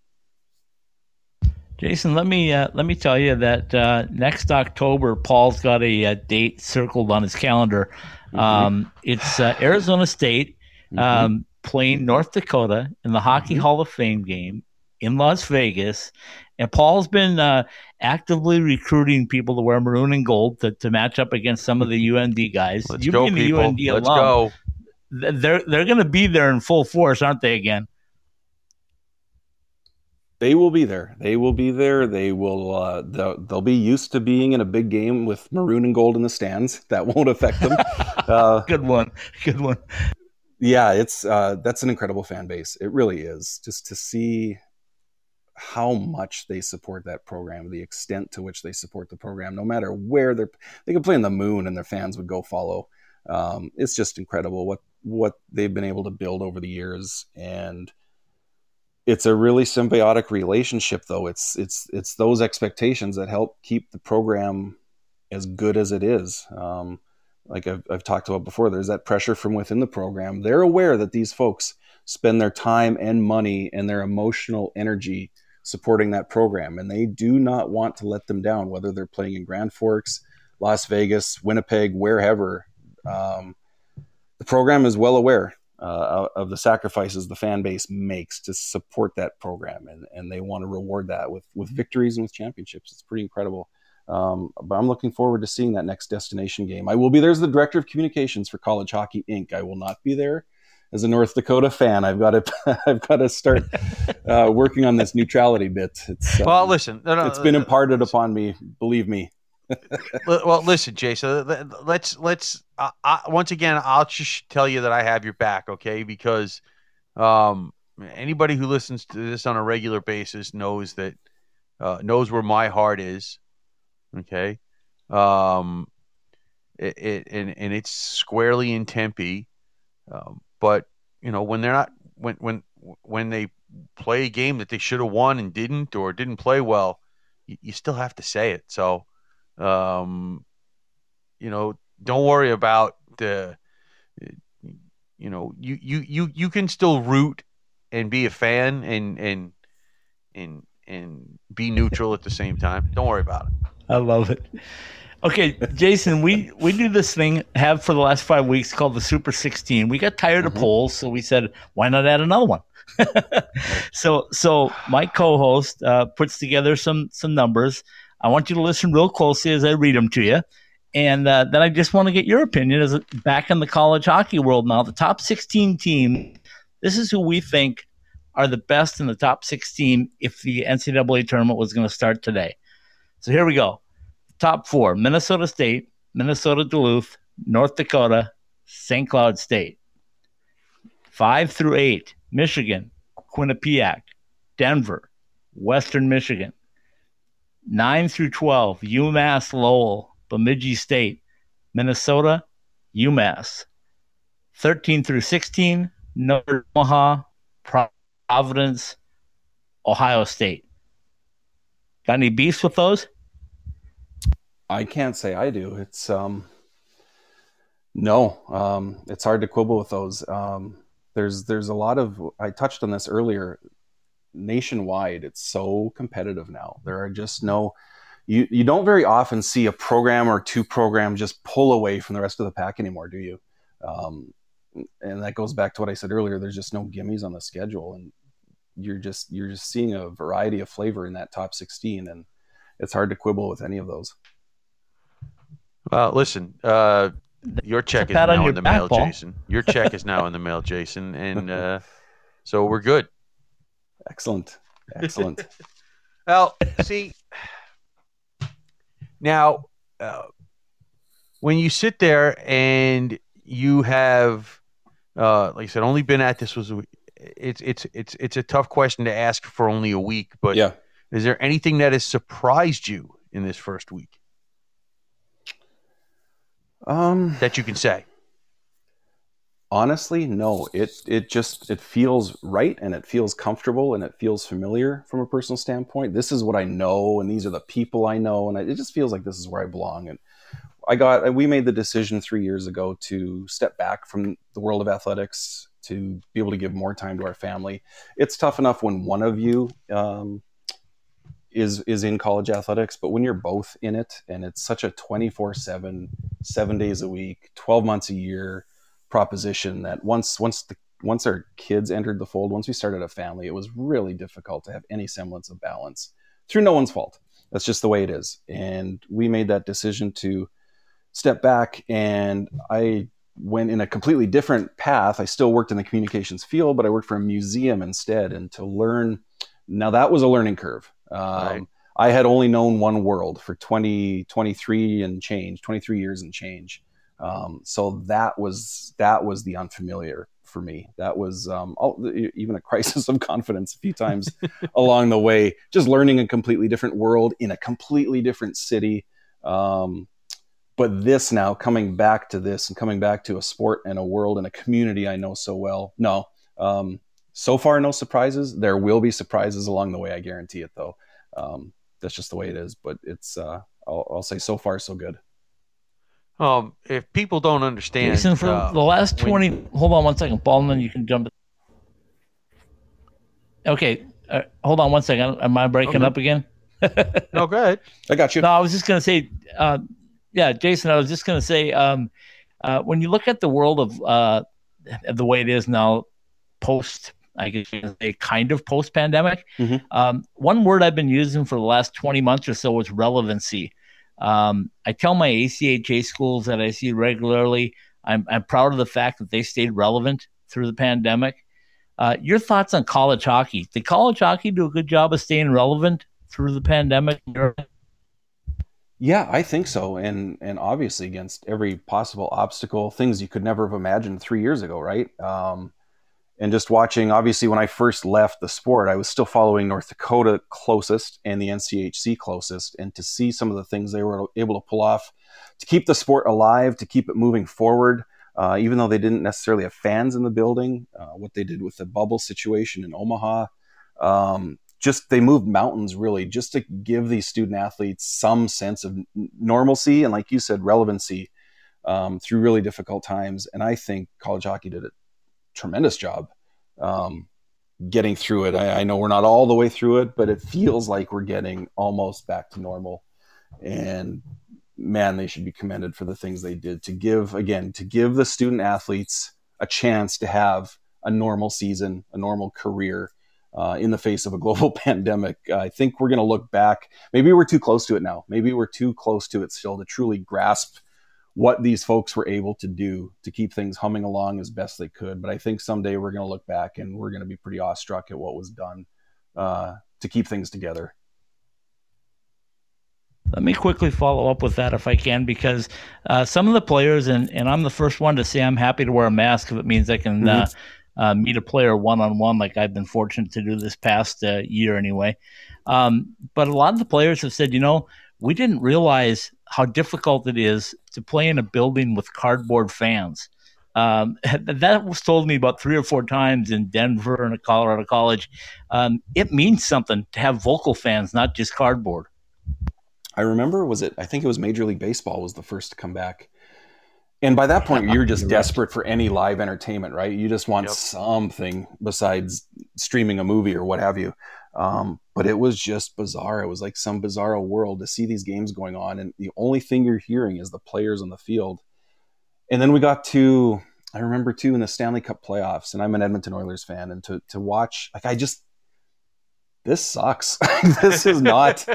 Jason, let me uh, let me tell you that uh, next October, Paul's got a, a, date circled on his calendar. Mm-hmm. Um, it's uh, Arizona State mm-hmm. um, playing North Dakota in the Hockey mm-hmm. Hall of Fame game in Las Vegas, and Paul's been uh, actively recruiting people to wear maroon and gold to, to match up against some of the UND guys. Let's you go, people. The UND Let's alum, go. They're they're going to be there in full force, aren't they? Again, they will be there. They will be there. They will. Uh, they'll, they'll, be used to being in a big game with maroon and gold in the stands. That won't affect them. Uh, Good one. Good one. Yeah, it's uh, that's an incredible fan base. It really is. Just to see how much they support that program, the extent to which they support the program, no matter where they're, they could play in the moon and their fans would go follow. Um, it's just incredible what what they've been able to build over the years, and it's a really symbiotic relationship. Though it's it's it's those expectations that help keep the program as good as it is. Um, like I've, I've talked about before, there's that pressure from within the program. They're aware that these folks spend their time and money and their emotional energy supporting that program. And they do not want to let them down, whether they're playing in Grand Forks, Las Vegas, Winnipeg, wherever. Um, the program is well aware uh, of the sacrifices the fan base makes to support that program, and, and they want to reward that with, with victories and with championships. It's pretty incredible. Um, but I'm looking forward to seeing that next destination game. I will be there as the director of communications for College Hockey Inc. I will not be there as a North Dakota fan, I've got to I've got to start uh, working on this neutrality bit. It's, um, well, listen, no, no, it's been imparted upon me. Believe me. Well, listen, Jason. Let's let's uh, I, once again. I'll just tell you that I have your back, okay? Because um, anybody who listens to this on a regular basis knows that uh, knows where my heart is. Okay, um, it, it and and it's squarely in Tempe. Um, but you know, when they're not when when when they play a game that they should have won and didn't, or didn't play well, you, you still have to say it. So, um, you know, don't worry about the. You know, you you you you can still root and be a fan and and and and be neutral at the same time. Don't worry about it. I love it. Okay, Jason, we we do this thing have for the last five weeks called the Super 16. We got tired mm-hmm. of polls, so we said, why not add another one? so so my co-host uh, puts together some some numbers. I want you to listen real closely as I read them to you, and uh, then I just want to get your opinion as back in the college hockey world now. The top 16 team. This is who we think are the best in the top 16 if the NCAA tournament was going to start today. So here we go top four Minnesota State, Minnesota Duluth, North Dakota, St. Cloud State. Five through eight Michigan, Quinnipiac, Denver, Western Michigan. Nine through 12 UMass Lowell, Bemidji State, Minnesota, UMass. 13 through 16 Northern Omaha, Providence, Ohio State. Got any beefs with those? I can't say I do. It's um, no, um, it's hard to quibble with those. Um, there's there's a lot of I touched on this earlier. Nationwide, it's so competitive now. There are just no you you don't very often see a program or two programs just pull away from the rest of the pack anymore, do you? Um, and that goes back to what I said earlier. There's just no gimmies on the schedule, and you're just you're just seeing a variety of flavor in that top 16 and it's hard to quibble with any of those Well, listen, uh, your check is pat on now in the mail, Paul. Jason. Your check is now in the mail, Jason, and uh, so we're good. Excellent excellent Well, see, now uh, when you sit there and you have, uh, like I said, only been at this was a- it's it's it's it's a tough question to ask for only a week. But yeah is there anything that has surprised you in this first week um that you can say? Honestly no it it just it feels right and it feels comfortable and it feels familiar from a personal standpoint. This is what i know and these are the people i know and I, it just feels like this is where i belong. And i got we made the decision three years ago to step back from the world of athletics to be able to give more time to our family. It's tough enough when one of you um, is is in college athletics but when you're both in it and it's such a 24 7 seven days a week 12 months a year proposition that once once the once our kids entered the fold once we started a family it was really difficult to have any semblance of balance through no one's fault. That's just the way it is. And we made that decision to step back and i went in a completely different path. I still worked in the communications field but i worked for a museum instead and to learn now that was a learning curve. Um, Right. i had only known one world for 20 23 and change 23 years and change um, so that was that was the unfamiliar for me. That was um, all, even a crisis of confidence a few times along the way. Just learning a completely different world in a completely different city. Um, but this now coming back to this and coming back to a sport and a world and a community I know so well. No, um, so far no surprises. There will be surprises along the way. I guarantee it though. Um, that's just the way it is. But it's uh, I'll, I'll say so far so good. Um, if people don't understand, Jason, for uh, the last when- 20, hold on one second, Paul, and then you can jump. Okay, uh, hold on one second. Am I breaking Okay. up again? no, go ahead. I got you. No, I was just going to say, uh, yeah, Jason, I was just going to say, um, uh, when you look at the world of uh, the way it is now, post, I guess you could say, kind of post pandemic, Mhm. um, one word I've been using for the last 20 months or so is relevancy. Um, I tell my ACHA schools that I see regularly, I'm, I'm proud of the fact that they stayed relevant through the pandemic. Uh, your thoughts on college hockey? Did college hockey do a good job of staying relevant through the pandemic? Yeah, I think so, and and obviously against every possible obstacle, things you could never have imagined three years ago, right? Um, and just watching, obviously, when I first left the sport, I was still following North Dakota closest and the NCHC closest, and to see some of the things they were able to pull off to keep the sport alive, to keep it moving forward, uh, even though they didn't necessarily have fans in the building, uh, what they did with the bubble situation in Omaha. Um, just they moved mountains really just to give these student athletes some sense of normalcy and like you said relevancy um, through really difficult times and i think college hockey did a tremendous job um, getting through it I, I know we're not all the way through it but it feels like we're getting almost back to normal and man they should be commended for the things they did to give again to give the student athletes a chance to have a normal season a normal career uh, in the face of a global pandemic. I think we're going to look back. Maybe we're too close to it now. Maybe we're too close to it still to truly grasp what these folks were able to do to keep things humming along as best they could. But I think someday we're going to look back and we're going to be pretty awestruck at what was done uh, to keep things together. Let me quickly follow up with that if I can, because uh, some of the players, and, and I'm the first one to say I'm happy to wear a mask if it means I can uh, uh, meet a player one on one, like I've been fortunate to do this past uh, year anyway. Um, but a lot of the players have said, you know, we didn't realize how difficult it is to play in a building with cardboard fans. Um, that was told me about three or four times in Denver and at Colorado College. Um, it means something to have vocal fans, not just cardboard. I remember was it I think it was Major League Baseball was the first to come back. And by that point you're just desperate for any live entertainment, right? You just want Yep. something besides streaming a movie or what have you. Um, but it was just bizarre. It was like some bizarre world to see these games going on and the only thing you're hearing is the players on the field. And then we got to I remember too in the Stanley Cup playoffs and I'm an Edmonton Oilers fan and to to watch like I just this sucks. this is not.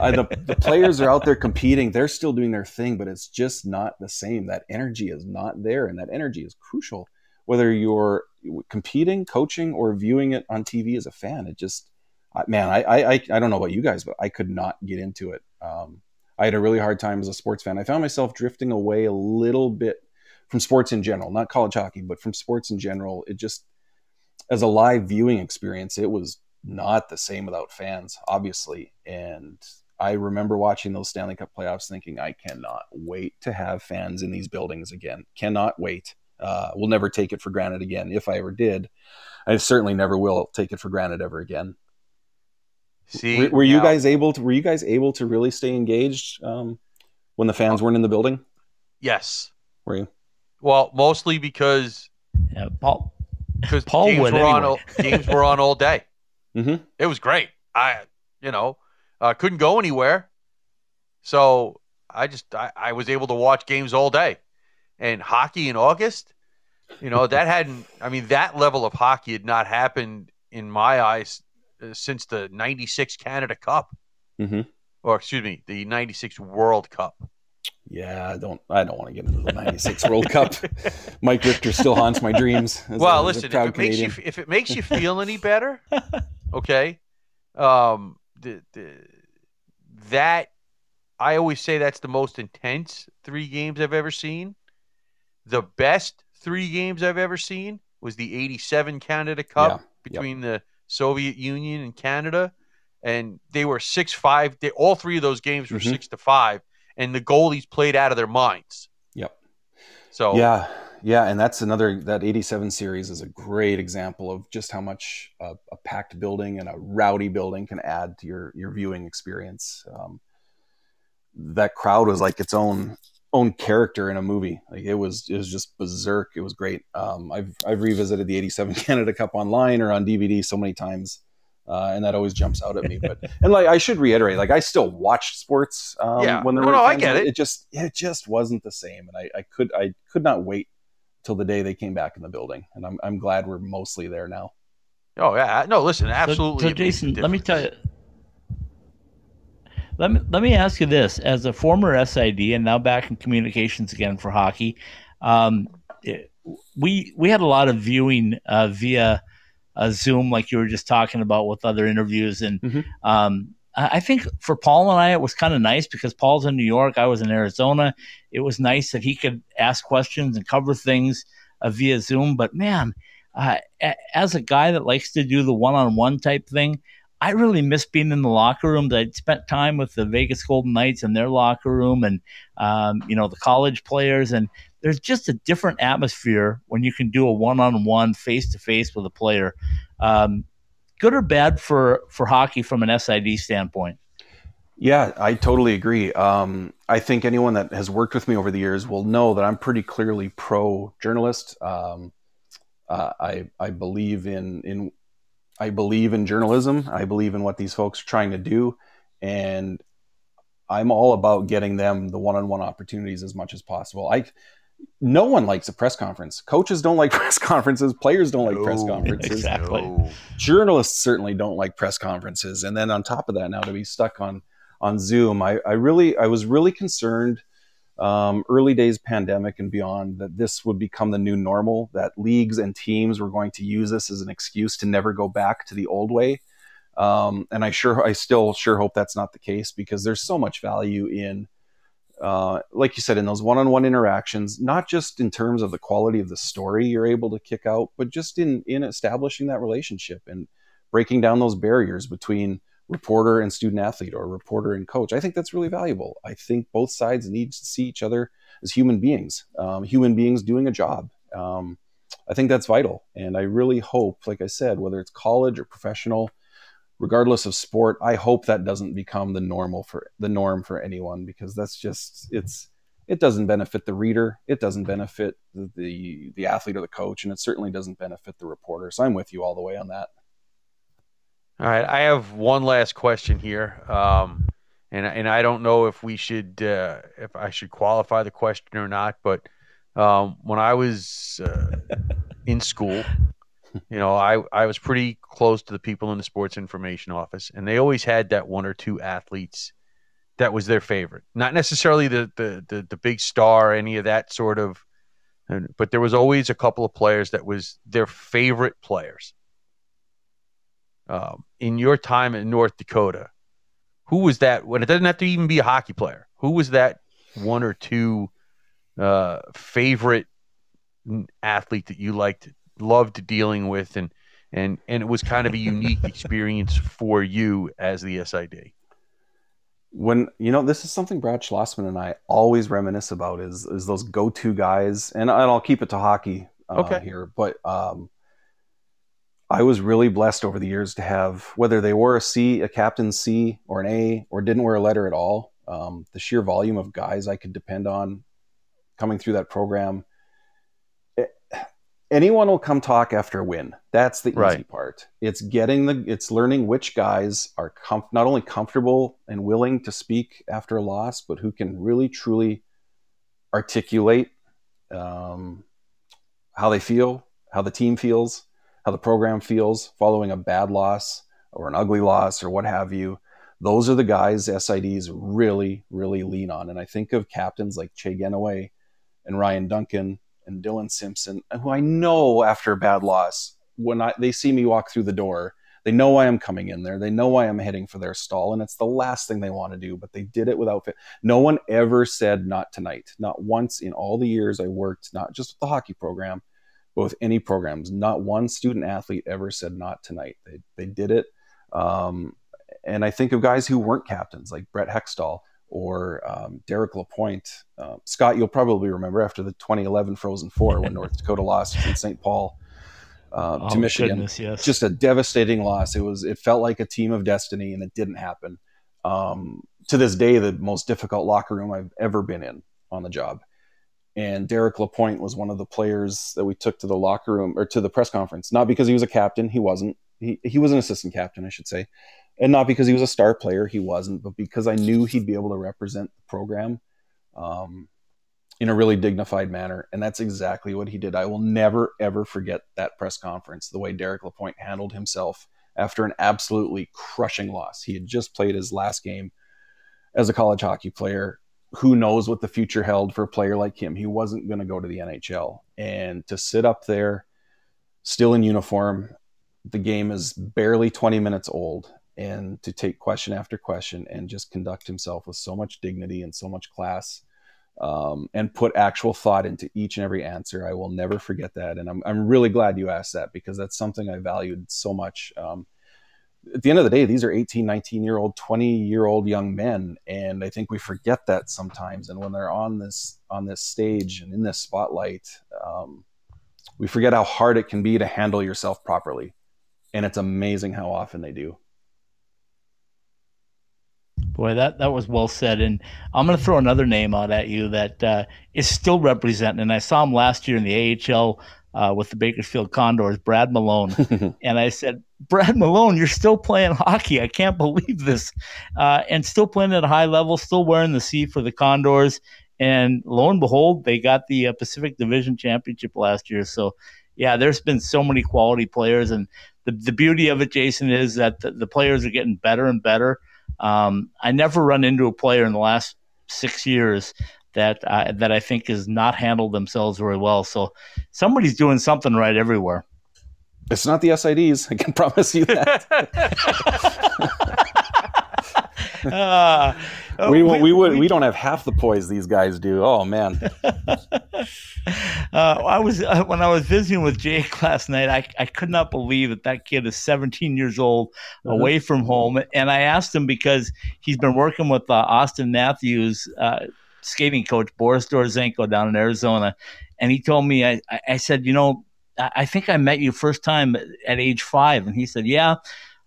I, the, the players are out there competing. They're still doing their thing, but it's just not the same. That energy is not there, and that energy is crucial. Whether you're competing, coaching, or viewing it on TV as a fan, it just, man, I, I, I don't know about you guys, but I could not get into it. Um, I had a really hard time as a sports fan. I found myself drifting away a little bit from sports in general, not college hockey, but from sports in general. It just, as a live viewing experience, it was not the same without fans, obviously. And I remember watching those Stanley Cup playoffs thinking, I cannot wait to have fans in these buildings again. Cannot wait. Uh, we'll never take it for granted again. If I ever did, I certainly never will take it for granted ever again. See, were, were you now- guys able to? Were you guys able to really stay engaged um, when the fans weren't in the building? Yes. Were you? Well, mostly because Yeah, Paul. because Paul games would were on anyway. all, games were on all day. Mhm. It was great. I you know uh, couldn't go anywhere, so I just I, I was able to watch games all day, and hockey in August. You know that hadn't. I mean that level of hockey had not happened in my eyes since the '96 Canada Cup, Mhm. or excuse me, the '96 World Cup. Yeah, I don't. I don't want to get into the '96 World Cup. Mike Richter still haunts my dreams. well, listen, if it makes you if it makes you feel any better, okay, um, the, the, that I always say that's the most intense three games I've ever seen. The best three games I've ever seen was the '87 Canada Cup Yeah, yep. between the Soviet Union and Canada, and they were six five. They, all three of those games were Mhm. six to five, and the goalies played out of their minds. Yep. So Yeah, yeah, and that's another that '87 series is a great example of just how much uh, a packed building and a rowdy building can add to your your viewing experience. Um, that crowd was like its own own character in a movie. Like it was it was just berserk. It was great. Um, I've I've revisited the '87 Canada Cup online or on DVD so many times. Uh, and that always jumps out at me, but and like I should reiterate, like I still watched sports um, Yeah. when there No, were no, I get it. It just it just wasn't the same, and I, I could I could not wait till the day they came back in the building, and I'm I'm glad we're mostly there now. Oh yeah, no. Listen, absolutely. So, it makes a Jason, let me tell you. Let me let me ask you this: as a former SID and now back in communications again for hockey, um, it- we we had a lot of viewing uh, via uh, Zoom, like you were just talking about with other interviews, and Mhm. um, I think for Paul and I, it was kind of nice because Paul's in New York, I was in Arizona. It was nice that he could ask questions and cover things uh, via Zoom. But man, uh, a- as a guy that likes to do the one-on-one type thing, I really miss being in the locker room. I'd spent time with the Vegas Golden Knights in their locker room, and um, you know the college players. And there's just a different atmosphere when you can do a one-on-one, face-to-face with a player. Um, good or bad for for hockey from an SID standpoint? Yeah, I totally agree. Um, I think anyone that has worked with me over the years will know that I'm pretty clearly pro journalist. Um, uh, I I believe in in I believe in journalism. I believe in what these folks are trying to do, and I'm all about getting them the one-on-one opportunities as much as possible. I no one likes a press conference. Coaches don't like press conferences. Players don't like press conferences Exactly. No. journalists certainly don't like press conferences and then on top of that now to be stuck on on zoom i, I really i was really concerned um, early days pandemic and beyond that this would become the new normal that leagues and teams were going to use this as an excuse to never go back to the old way. Um, and i sure i still sure hope that's not the case because there's so much value in uh, like you said, in those one-on-one interactions, not just in terms of the quality of the story you're able to kick out, but just in in establishing that relationship and breaking down those barriers between reporter and student athlete or reporter and coach. I think that's really valuable. I think both sides need to see each other as human beings, um, human beings doing a job. Um, I think that's vital, and I really hope, like I said, whether it's college or professional, regardless of sport, I hope that doesn't become the normal for the norm for anyone because that's just it's it doesn't benefit the reader, it doesn't benefit the the, athlete or the coach, and it certainly doesn't benefit the reporter. So I'm with you all the way on that. All right, I have one last question here, um, and and I don't know if we should uh, if I should qualify the question or not, but um, when I was uh, in school, you know, I I was pretty close to the people in the sports information office, and they always had that one or two athletes that was their favorite. Not necessarily the the the, the big star, any of that sort of, but there was always a couple of players that was their favorite players. Um, in your time in North Dakota, who was that? When it doesn't have to even be a hockey player, who was that one or two uh, favorite athlete that you liked, loved dealing with, and and and it was kind of a unique experience for you as the SID? when you know this is something Brad Schlossman and I always reminisce about is is those go to guys, and, and I'll keep it to hockey uh, okay. here, but um, I was really blessed over the years to have whether they were a C, a captain C, or an A, or didn't wear a letter at all. Um, the sheer volume of guys I could depend on coming through that program anyone will come talk after a win. That's the easy right. part. It's getting the it's learning which guys are com- not only comfortable and willing to speak after a loss, but who can really truly articulate um, how they feel, how the team feels, how the program feels following a bad loss or an ugly loss or what have you. Those are the guys SIDs really, really lean on. And I think of captains like Chay Genoway and Ryan Duncan and Dylan Simpson, who I know after a bad loss, when I, they see me walk through the door, they know why I'm coming in there. They know why I'm heading for their stall, and it's the last thing they want to do. But they did it without fit. No one ever said not tonight. Not once in all the years I worked, not just with the hockey program, with any programs. Not one student athlete ever said not tonight. They they did it. Um, and I think of guys who weren't captains, like Brett Hextall, or um, Derek Lapointe. Uh, Scott, you'll probably remember after the 2011 Frozen Four when North Dakota lost in St. Paul uh, oh, to Michigan. Goodness, yes. Just a devastating loss. It was. It felt like a team of destiny, and it didn't happen. Um, to this day, the most difficult locker room I've ever been in on the job. And Derek Lapointe was one of the players that we took to the locker room or to the press conference. Not because he was a captain, he wasn't. He he was an assistant captain, I should say and not because he was a star player, he wasn't, but because I knew he'd be able to represent the program um, in a really dignified manner. And that's exactly what he did. I will never, ever forget that press conference, the way Derek Lapointe handled himself after an absolutely crushing loss. He had just played his last game as a college hockey player. Who knows what the future held for a player like him? He wasn't going to go to the NHL. And to sit up there, still in uniform, the game is barely 20 minutes old and to take question after question and just conduct himself with so much dignity and so much class um, and put actual thought into each and every answer. I will never forget that. And I'm, I'm really glad you asked that because that's something I valued so much. Um, at the end of the day, these are 18, 19 year old, 20 year old young men. And I think we forget that sometimes. And when they're on this, on this stage and in this spotlight, um, we forget how hard it can be to handle yourself properly. And it's amazing how often they do. Boy, that, that was well said. And I'm going to throw another name out at you that uh, is still representing. And I saw him last year in the AHL uh, with the Bakersfield Condors, Brad Malone. and I said, Brad Malone, you're still playing hockey. I can't believe this. Uh, and still playing at a high level, still wearing the C for the Condors. And lo and behold, they got the uh, Pacific Division Championship last year. So, yeah, there's been so many quality players. And the, the beauty of it, Jason, is that the, the players are getting better and better. Um, I never run into a player in the last six years that uh, that I think has not handled themselves very well. So somebody's doing something right everywhere. It's not the SIDs. I can promise you that. uh, we, we, we would we, don't have half the poise these guys do. Oh man. Uh, I was uh, when I was visiting with Jake last night. I, I could not believe that that kid is 17 years old, uh-huh. away from home. And I asked him because he's been working with uh, Auston Matthews, uh, skating coach Boris Dorozhenko down in Arizona, and he told me. I, I said, you know, I, I think I met you first time at age five, and he said, yeah.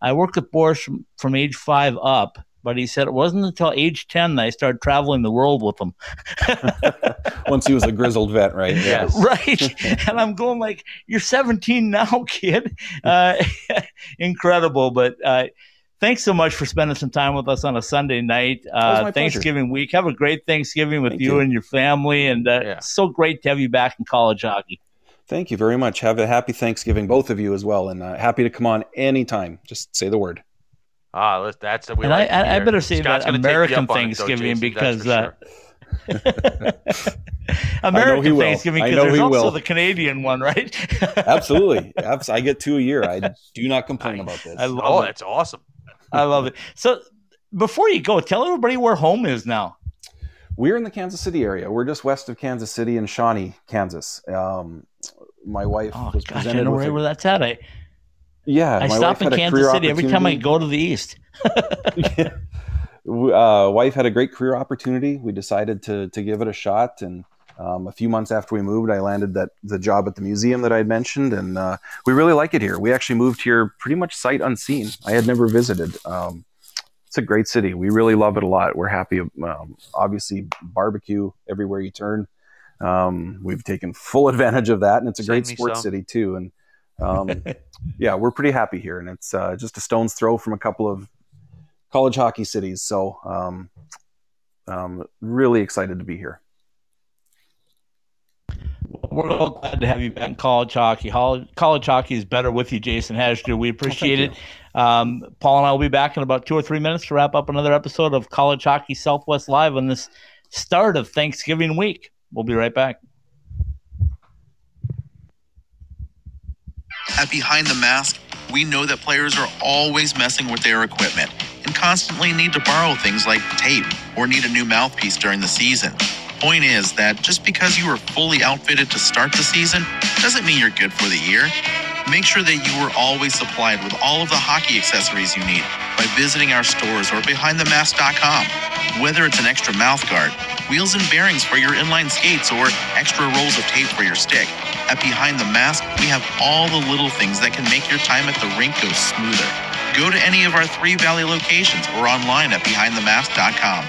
I worked with Boris from, from age five up but he said it wasn't until age 10 that I started traveling the world with him. Once he was a grizzled vet, right? Yes. Right. and I'm going like, you're 17 now, kid. Uh, incredible. But uh, thanks so much for spending some time with us on a Sunday night. Uh, Thanksgiving week. Have a great Thanksgiving with you, you, and your family. And uh, yeah. so great to have you back in college hockey. Thank you very much. Have a happy Thanksgiving, both of you as well, and uh, happy to come on anytime. Just say the word. Ah, that's we and like I, I, better say Scott's that American Thanksgiving though, because uh, American Thanksgiving because there's also will. the Canadian one, right? Absolutely, I get two a year. I do not complain about this. I love oh, it. that's awesome. I love it. So, before you go, tell everybody where home is now. We're in the Kansas City area. We're just west of Kansas City in Shawnee, Kansas. Um, my wife oh, was gosh, presented I know right where that's at. I yeah, I stop in Kansas City every time I go to the east. yeah. uh, wife had a great career opportunity. We decided to to give it a shot, and um, a few months after we moved, I landed that the job at the museum that I had mentioned, and uh, we really like it here. We actually moved here pretty much sight unseen. I had never visited. Um, it's a great city. We really love it a lot. We're happy. Um, obviously, barbecue everywhere you turn. Um, we've taken full advantage of that, and it's a Send great sports some. city too. And um, yeah, we're pretty happy here, and it's uh, just a stone's throw from a couple of college hockey cities. So, um, um, really excited to be here. We're all glad to have you back in college hockey. College hockey is better with you, Jason Hajdu. We appreciate it. Um, Paul and I will be back in about two or three minutes to wrap up another episode of College Hockey Southwest Live on this start of Thanksgiving week. We'll be right back. At Behind the Mask, we know that players are always messing with their equipment and constantly need to borrow things like tape or need a new mouthpiece during the season. Point is that just because you are fully outfitted to start the season doesn't mean you're good for the year. Make sure that you are always supplied with all of the hockey accessories you need by visiting our stores or behindthemask.com. Whether it's an extra mouth guard, wheels and bearings for your inline skates, or extra rolls of tape for your stick, at Behind the Mask, we have all the little things that can make your time at the rink go smoother. Go to any of our three Valley locations or online at behindthemask.com.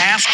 Ask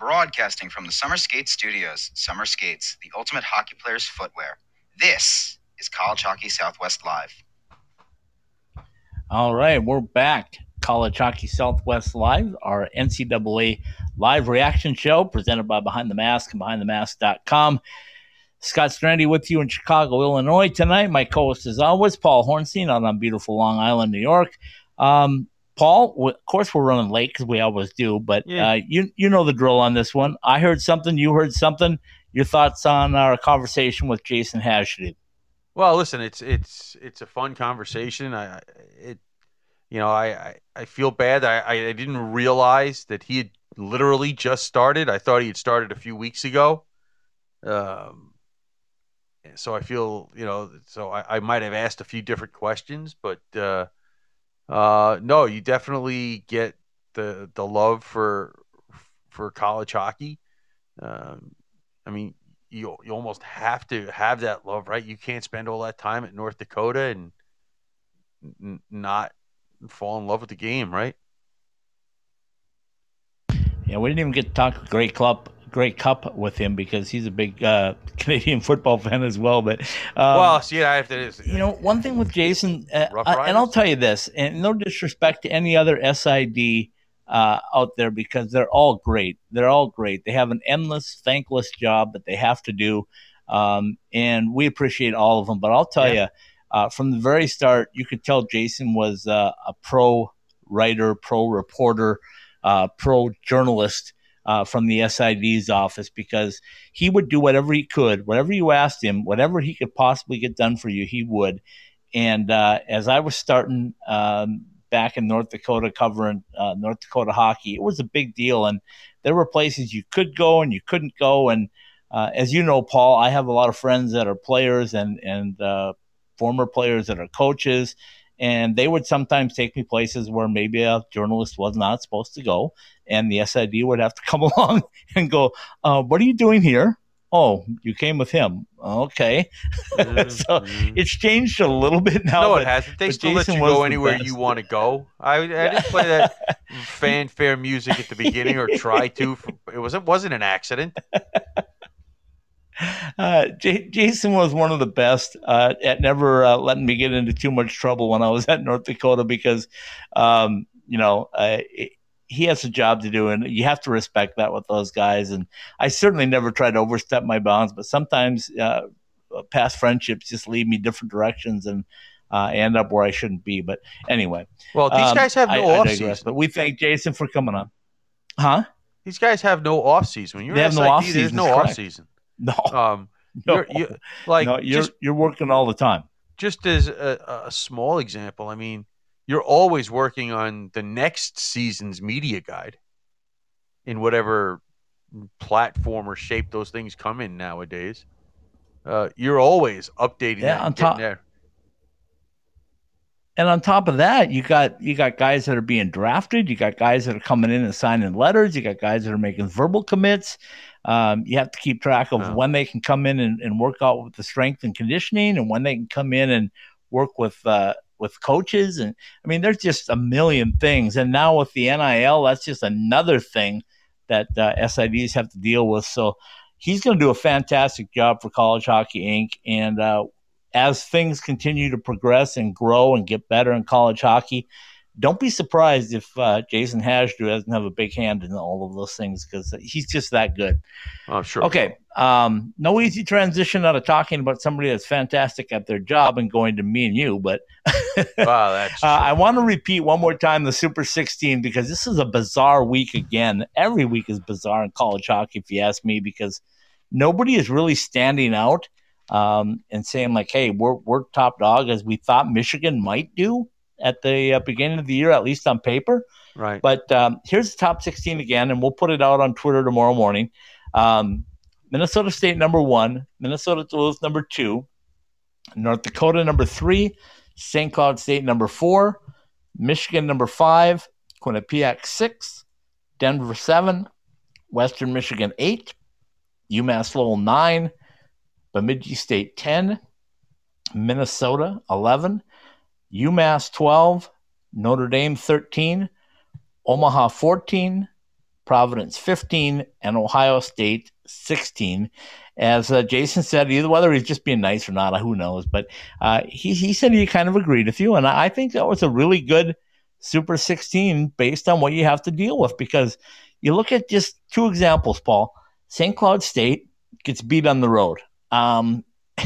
Broadcasting from the Summer Skate Studios, Summer Skates, the ultimate hockey player's footwear. This is College Hockey Southwest Live. All right, we're back. College Hockey Southwest Live, our NCAA live reaction show presented by Behind the Mask and BehindTheMask.com. Scott Strandy with you in Chicago, Illinois tonight. My co-host, as always, Paul Hornstein out on beautiful Long Island, New York. Um, Paul, of course, we're running late because we always do, but yeah. uh, you you know the drill on this one. I heard something, you heard something. Your thoughts on our conversation with Jason Hajdu? Well, listen, it's it's it's a fun conversation. I it you know I I, I feel bad. I I didn't realize that he had literally just started. I thought he had started a few weeks ago. Um, so I feel you know so I, I might have asked a few different questions, but. Uh, uh, no, you definitely get the the love for for college hockey. Um, I mean, you you almost have to have that love, right? You can't spend all that time at North Dakota and n- not fall in love with the game, right? Yeah, we didn't even get to talk great Cup Grey Cup with him because he's a big uh, Canadian football fan as well. But um, well, see, I have to. You know, one thing with Jason, uh, uh, and I'll tell you this, and no disrespect to any other SID uh, out there because they're all great. They're all great. They have an endless, thankless job that they have to do, um, and we appreciate all of them. But I'll tell yeah. you, uh, from the very start, you could tell Jason was uh, a pro writer, pro reporter, pro journalist uh, from the SID's office because he would do whatever he could, whatever you asked him, whatever he could possibly get done for you, he would. And uh, as I was starting um, back in North Dakota covering uh, North Dakota hockey, it was a big deal. And there were places you could go and you couldn't go. And uh, as you know, Paul, I have a lot of friends that are players and and uh, former players that are coaches, and they would sometimes take me places where maybe a journalist was not supposed to go, and the SID would have to come along and go, uh, "What are you doing here?" Oh, you came with him. Okay, mm-hmm. so it's changed a little bit now. No, but, it hasn't. They still Jason let you go anywhere you want to go. I, I didn't play that fanfare music at the beginning or try to. It wasn't wasn't an accident. Uh, J- Jason was one of the best uh, at never uh, letting me get into too much trouble when I was at North Dakota because, um, you know, it, he has a job to do, and you have to respect that with those guys. And I certainly never try to overstep my bounds, but sometimes uh, past friendships just lead me different directions, and uh, I end up where I shouldn't be. But anyway, well, these um, guys have no off season. But we thank Jason for coming on. Huh? These guys have no off season. When you're they have SID, no off season. There's no off season. No. Um, no. You're, you're, like no, you're just, you're working all the time. Just as a, a small example, I mean, you're always working on the next season's media guide in whatever platform or shape those things come in nowadays. Uh, you're always updating yeah, that on top, there. And on top of that, you got you got guys that are being drafted. You got guys that are coming in and signing letters. You got guys that are making verbal commits. Um, you have to keep track of oh. when they can come in and, and, work out with the strength and conditioning, and when they can come in and work with uh, with coaches. And I mean, there's just a million things. And now with the NIL, that's just another thing that uh, SIDs have to deal with. So he's going to do a fantastic job for College Hockey Inc. And uh, as things continue to progress and grow and get better in college hockey, don't be surprised if uh, Jason Hajdu doesn't have a big hand in all of those things because he's just that good. Oh, sure. Okay. Um, no easy transition out of talking about somebody that's fantastic at their job and going to me and you, but wow, that's uh, I want to repeat one more time the Super 16 because this is a bizarre week again. Every week is bizarre in college hockey, if you ask me, because nobody is really standing out um, and saying like, "Hey, we're we're top dog," as we thought Michigan might do at the uh, beginning of the year, at least on paper. Right. But um, here's the top 16 again, and we'll put it out on Twitter tomorrow morning. Um, Minnesota State number one, Minnesota Duluth number two, North Dakota number three, St. Cloud State number four, Michigan number five, Quinnipiac six, Denver seven, Western Michigan eight, UMass Lowell nine, Bemidji State ten, Minnesota eleven, UMass 12, Notre Dame 13, Omaha 14, Providence 15, and Ohio State 16. As uh, Jason said, either whether he's just being nice or not, who knows? But uh, he, he said he kind of agreed with you. And I think that was a really good Super 16 based on what you have to deal with because you look at just two examples, Paul. St. Cloud State gets beat on the road. Um,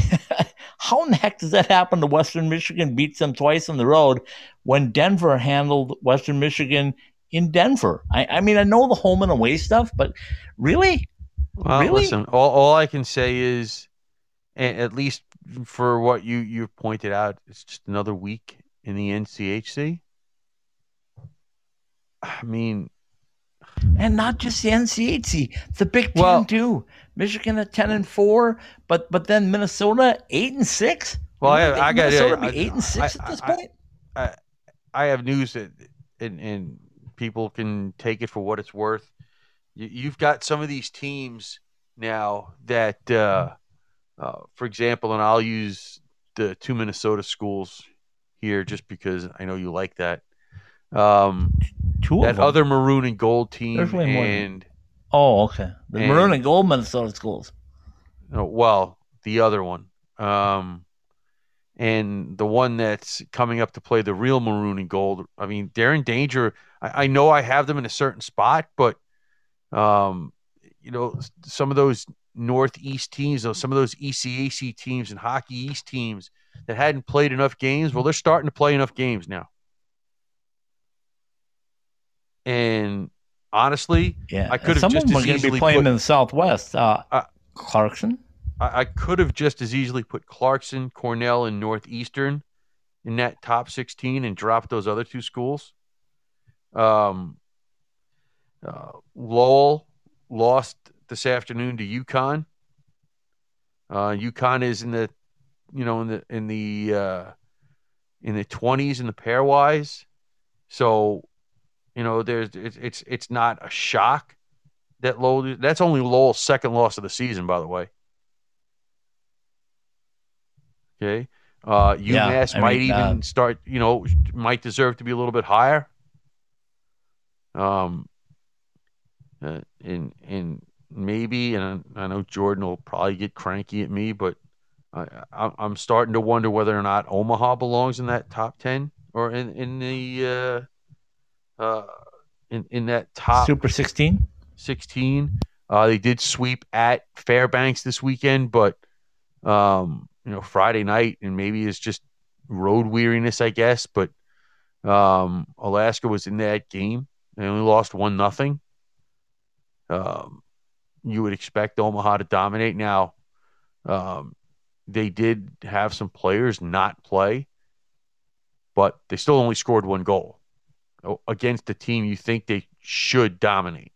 how in the heck does that happen to Western Michigan beats them twice on the road when Denver handled Western Michigan in Denver? I, I mean, I know the home and away stuff, but really? Well, really? listen, all, all I can say is, at least for what you, you've pointed out, it's just another week in the NCHC. I mean, and not just the NCHC, the Big Ten well, too. Michigan at ten and four, but but then Minnesota eight and six. Well, I, I, got Minnesota be eight and six I, at this point. I, I, have news that, and, and people can take it for what it's worth. You, have got some of these teams now that, uh, uh, for example, and I'll use the two Minnesota schools here just because I know you like that. Um, Two that other maroon and gold team and Oh, okay. The and, maroon and gold Minnesota schools. Oh, well, the other one. Um, and the one that's coming up to play the real maroon and gold. I mean, they're in danger. I, I know I have them in a certain spot, but um, you know, some of those Northeast teams, though, some of those ECAC teams and Hockey East teams that hadn't played enough games, well, they're starting to play enough games now. And honestly, Yeah, I could have just as to be playing put- in the Southwest. Uh, Uh, Clarkson. I, I could have just as easily put Clarkson, Cornell, and Northeastern in that top 16 and dropped those other two schools. Um, uh, Lowell lost this afternoon to UConn. Uh, UConn is in the, you know, in the in the uh, in the 20s in the pairwise, so you know there's it's it's, it's not a shock that Lowell. That's only Lowell's second loss of the season, by the way. Okay. Uh, Yeah, UMass I might mean, even uh, start, you know, might deserve to be a little bit higher. Um, uh, and and maybe, and I, I know Jordan will probably get cranky at me, but I, I'm starting to wonder whether or not Omaha belongs in that top ten or in in the uh, in in that top Super 16. 16. Uh, they did sweep at Fairbanks this weekend, but um, you know Friday night, and maybe it's just road weariness, I guess. But um, Alaska was in that game. They only lost one nothing. Um, you would expect Omaha to dominate. Now, um, they did have some players not play, but they still only scored one goal against a team you think they should dominate.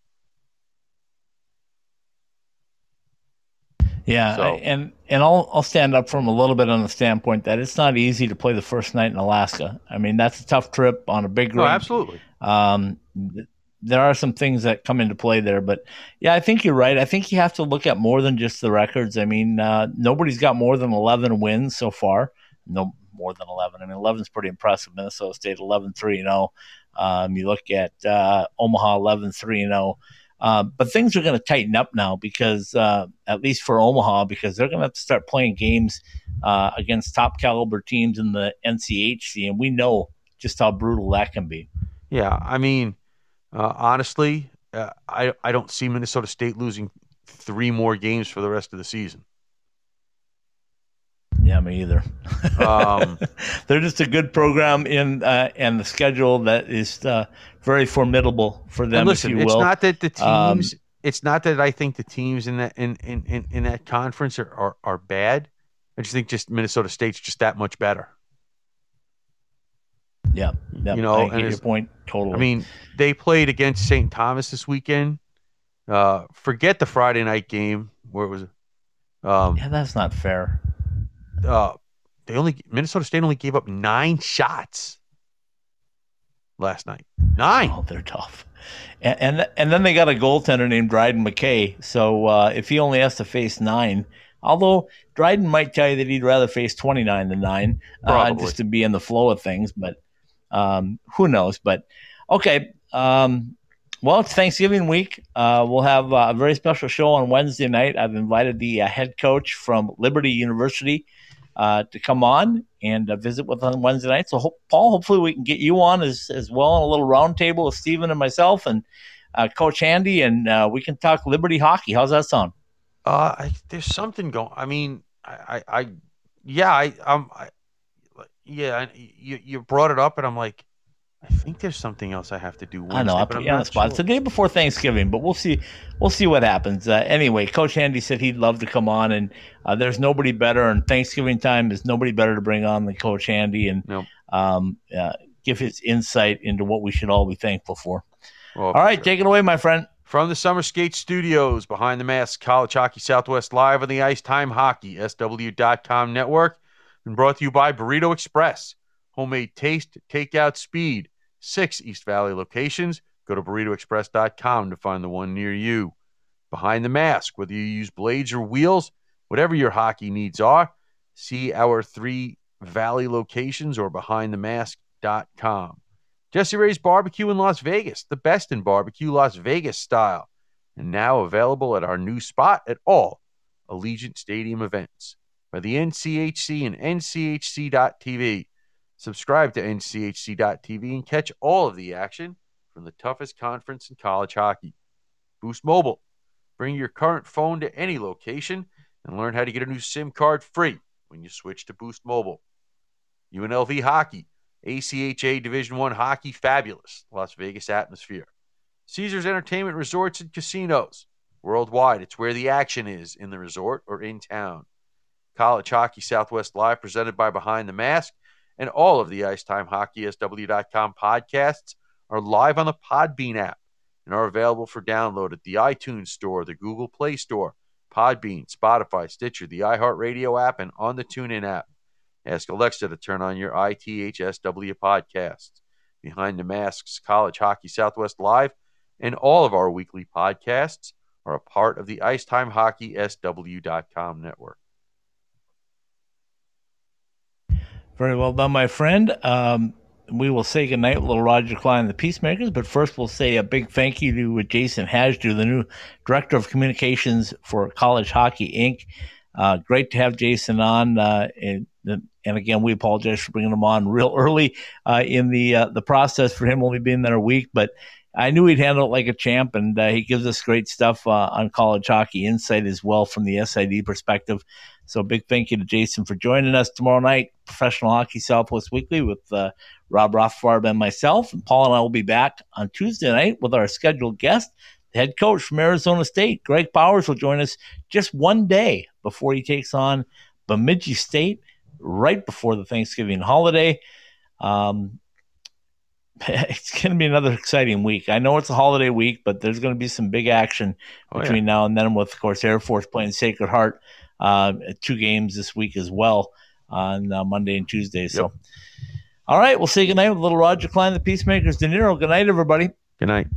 Yeah, So- and and I'll I'll stand up from a little bit on the standpoint that it's not easy to play the first night in Alaska. I mean, that's a tough trip on a big No, rink. absolutely. Um, th- there are some things that come into play there, but yeah, I think you're right. I think you have to look at more than just the records. I mean, uh, nobody's got more than 11 wins so far. No more than 11. I mean, 11 is pretty impressive. Minnesota State 11 3 0. Um, you look at uh, Omaha 11 3 0. Uh, but things are going to tighten up now because, uh, at least for Omaha, because they're going to have to start playing games uh, against top caliber teams in the NCHC, and we know just how brutal that can be. Yeah, I mean, uh, honestly, uh, I I don't see Minnesota State losing three more games for the rest of the season. Yeah, me either. Um, They're just a good program in uh, and the schedule that is uh, very formidable for them, listen, if you it's will. not that the Um, teams. it's not that I think the teams in that in in, in, in that conference are, are are bad. I just think just Minnesota State's just that much better. yeah, yeah, you know, I your point totally. I mean, they played against St. Thomas this weekend. Uh, forget the Friday night game where it was. Um, yeah, that's not fair. Uh, they only Minnesota State only gave up nine shots last night. Nine. Oh, they're tough. And, and and then they got a goaltender named Dryden McKay. So uh, if he only has to face nine, although Dryden might tell you that he'd rather face twenty nine than nine, uh, just to be in the flow of things. But um, who knows? But okay. Um, well, it's Thanksgiving week. Uh, we'll have uh, a very special show on Wednesday night. I've invited the uh, head coach from Liberty University uh, to come on and uh, visit with on Wednesday night. So, hope, Paul, hopefully we can get you on as, as well on a little roundtable with Stephen and myself and uh, Coach Handy, and uh, we can talk Liberty hockey. How's that sound? Uh, I, there's something going. I mean, I, I, I yeah, I, um, I, yeah, you, you brought it up, and I'm like, I think there's something else I have to do. Wednesday, I know I but put you on the spot. sure. It's the day before Thanksgiving, but we'll see. We'll see what happens. Uh, anyway, Coach Handy said he'd love to come on, and uh, there's nobody better. And Thanksgiving time is nobody better to bring on than Coach Handy and Nope. um, uh, give his insight into what we should all be thankful for. Well, All for right, sure. take it away, my friend. From the Summer Skate Studios, behind the mask, College Hockey Southwest live on the Ice Time Hockey, SW.com network, and brought to you by Burrito Express. Homemade taste, takeout speed. Six East Valley locations. Go to burritoexpress.com to find the one near you. Behind the mask, whether you use blades or wheels, whatever your hockey needs are, see our three Valley locations or behindthemask.com. Jessie Rae's Barbecue in Las Vegas, the best in barbecue Las Vegas style, and now available at our new spot at all Allegiant Stadium events by the NCHC and NCHC.TV. Subscribe to NCHC.TV and catch all of the action from the toughest conference in college hockey. Boost Mobile. Bring your current phone to any location and learn how to get a new SIM card free when you switch to Boost Mobile. UNLV Hockey. ACHA Division One hockey, fabulous Las Vegas atmosphere. Caesars Entertainment Resorts and Casinos. Worldwide, it's where the action is in the resort or in town. College Hockey Southwest Live, presented by Behind the Mask, and all of the IcetimeHockeySW.com podcasts are live on the Podbean app and are available for download at the iTunes Store, the Google Play Store, Podbean, Spotify, Stitcher, the iHeartRadio app, and on the TuneIn app. Ask Alexa to turn on your ITHSW podcasts. Behind the Masks College Hockey Southwest Live and all of our weekly podcasts are a part of the IcetimeHockeySW.com network. Very well done, my friend. Um, we will say goodnight little Roger Clyne the Peacemakers, but first we'll say a big thank you to Jason Hajdu, the new Director of Communications for College Hockey Inc. Uh, great to have Jason on. Uh, and, and, again, we apologize for bringing him on real early uh, in the uh, the process for him only being there a week, but I knew he'd handle it like a champ, and uh, he gives us great stuff uh, on college hockey insight as well from the SID perspective. So, big thank you to Jason for joining us tomorrow night, Professional Hockey Southwest Weekly with uh, Rob Rothfarb and myself. And Paul and I will be back on Tuesday night with our scheduled guest, the head coach from Arizona State, Greg Powers, will join us just one day before he takes on Bemidji State right before the Thanksgiving holiday. Um, it's going to be another exciting week. I know it's a holiday week, but there's going to be some big action oh, between yeah. now and then. With of course Air Force playing Sacred Heart, uh, two games this week as well on uh, Monday and Tuesday. So, yep. all right, we'll say goodnight with little Roger Clyne, the Peacemakers, De Niro. Good night, everybody. Good night.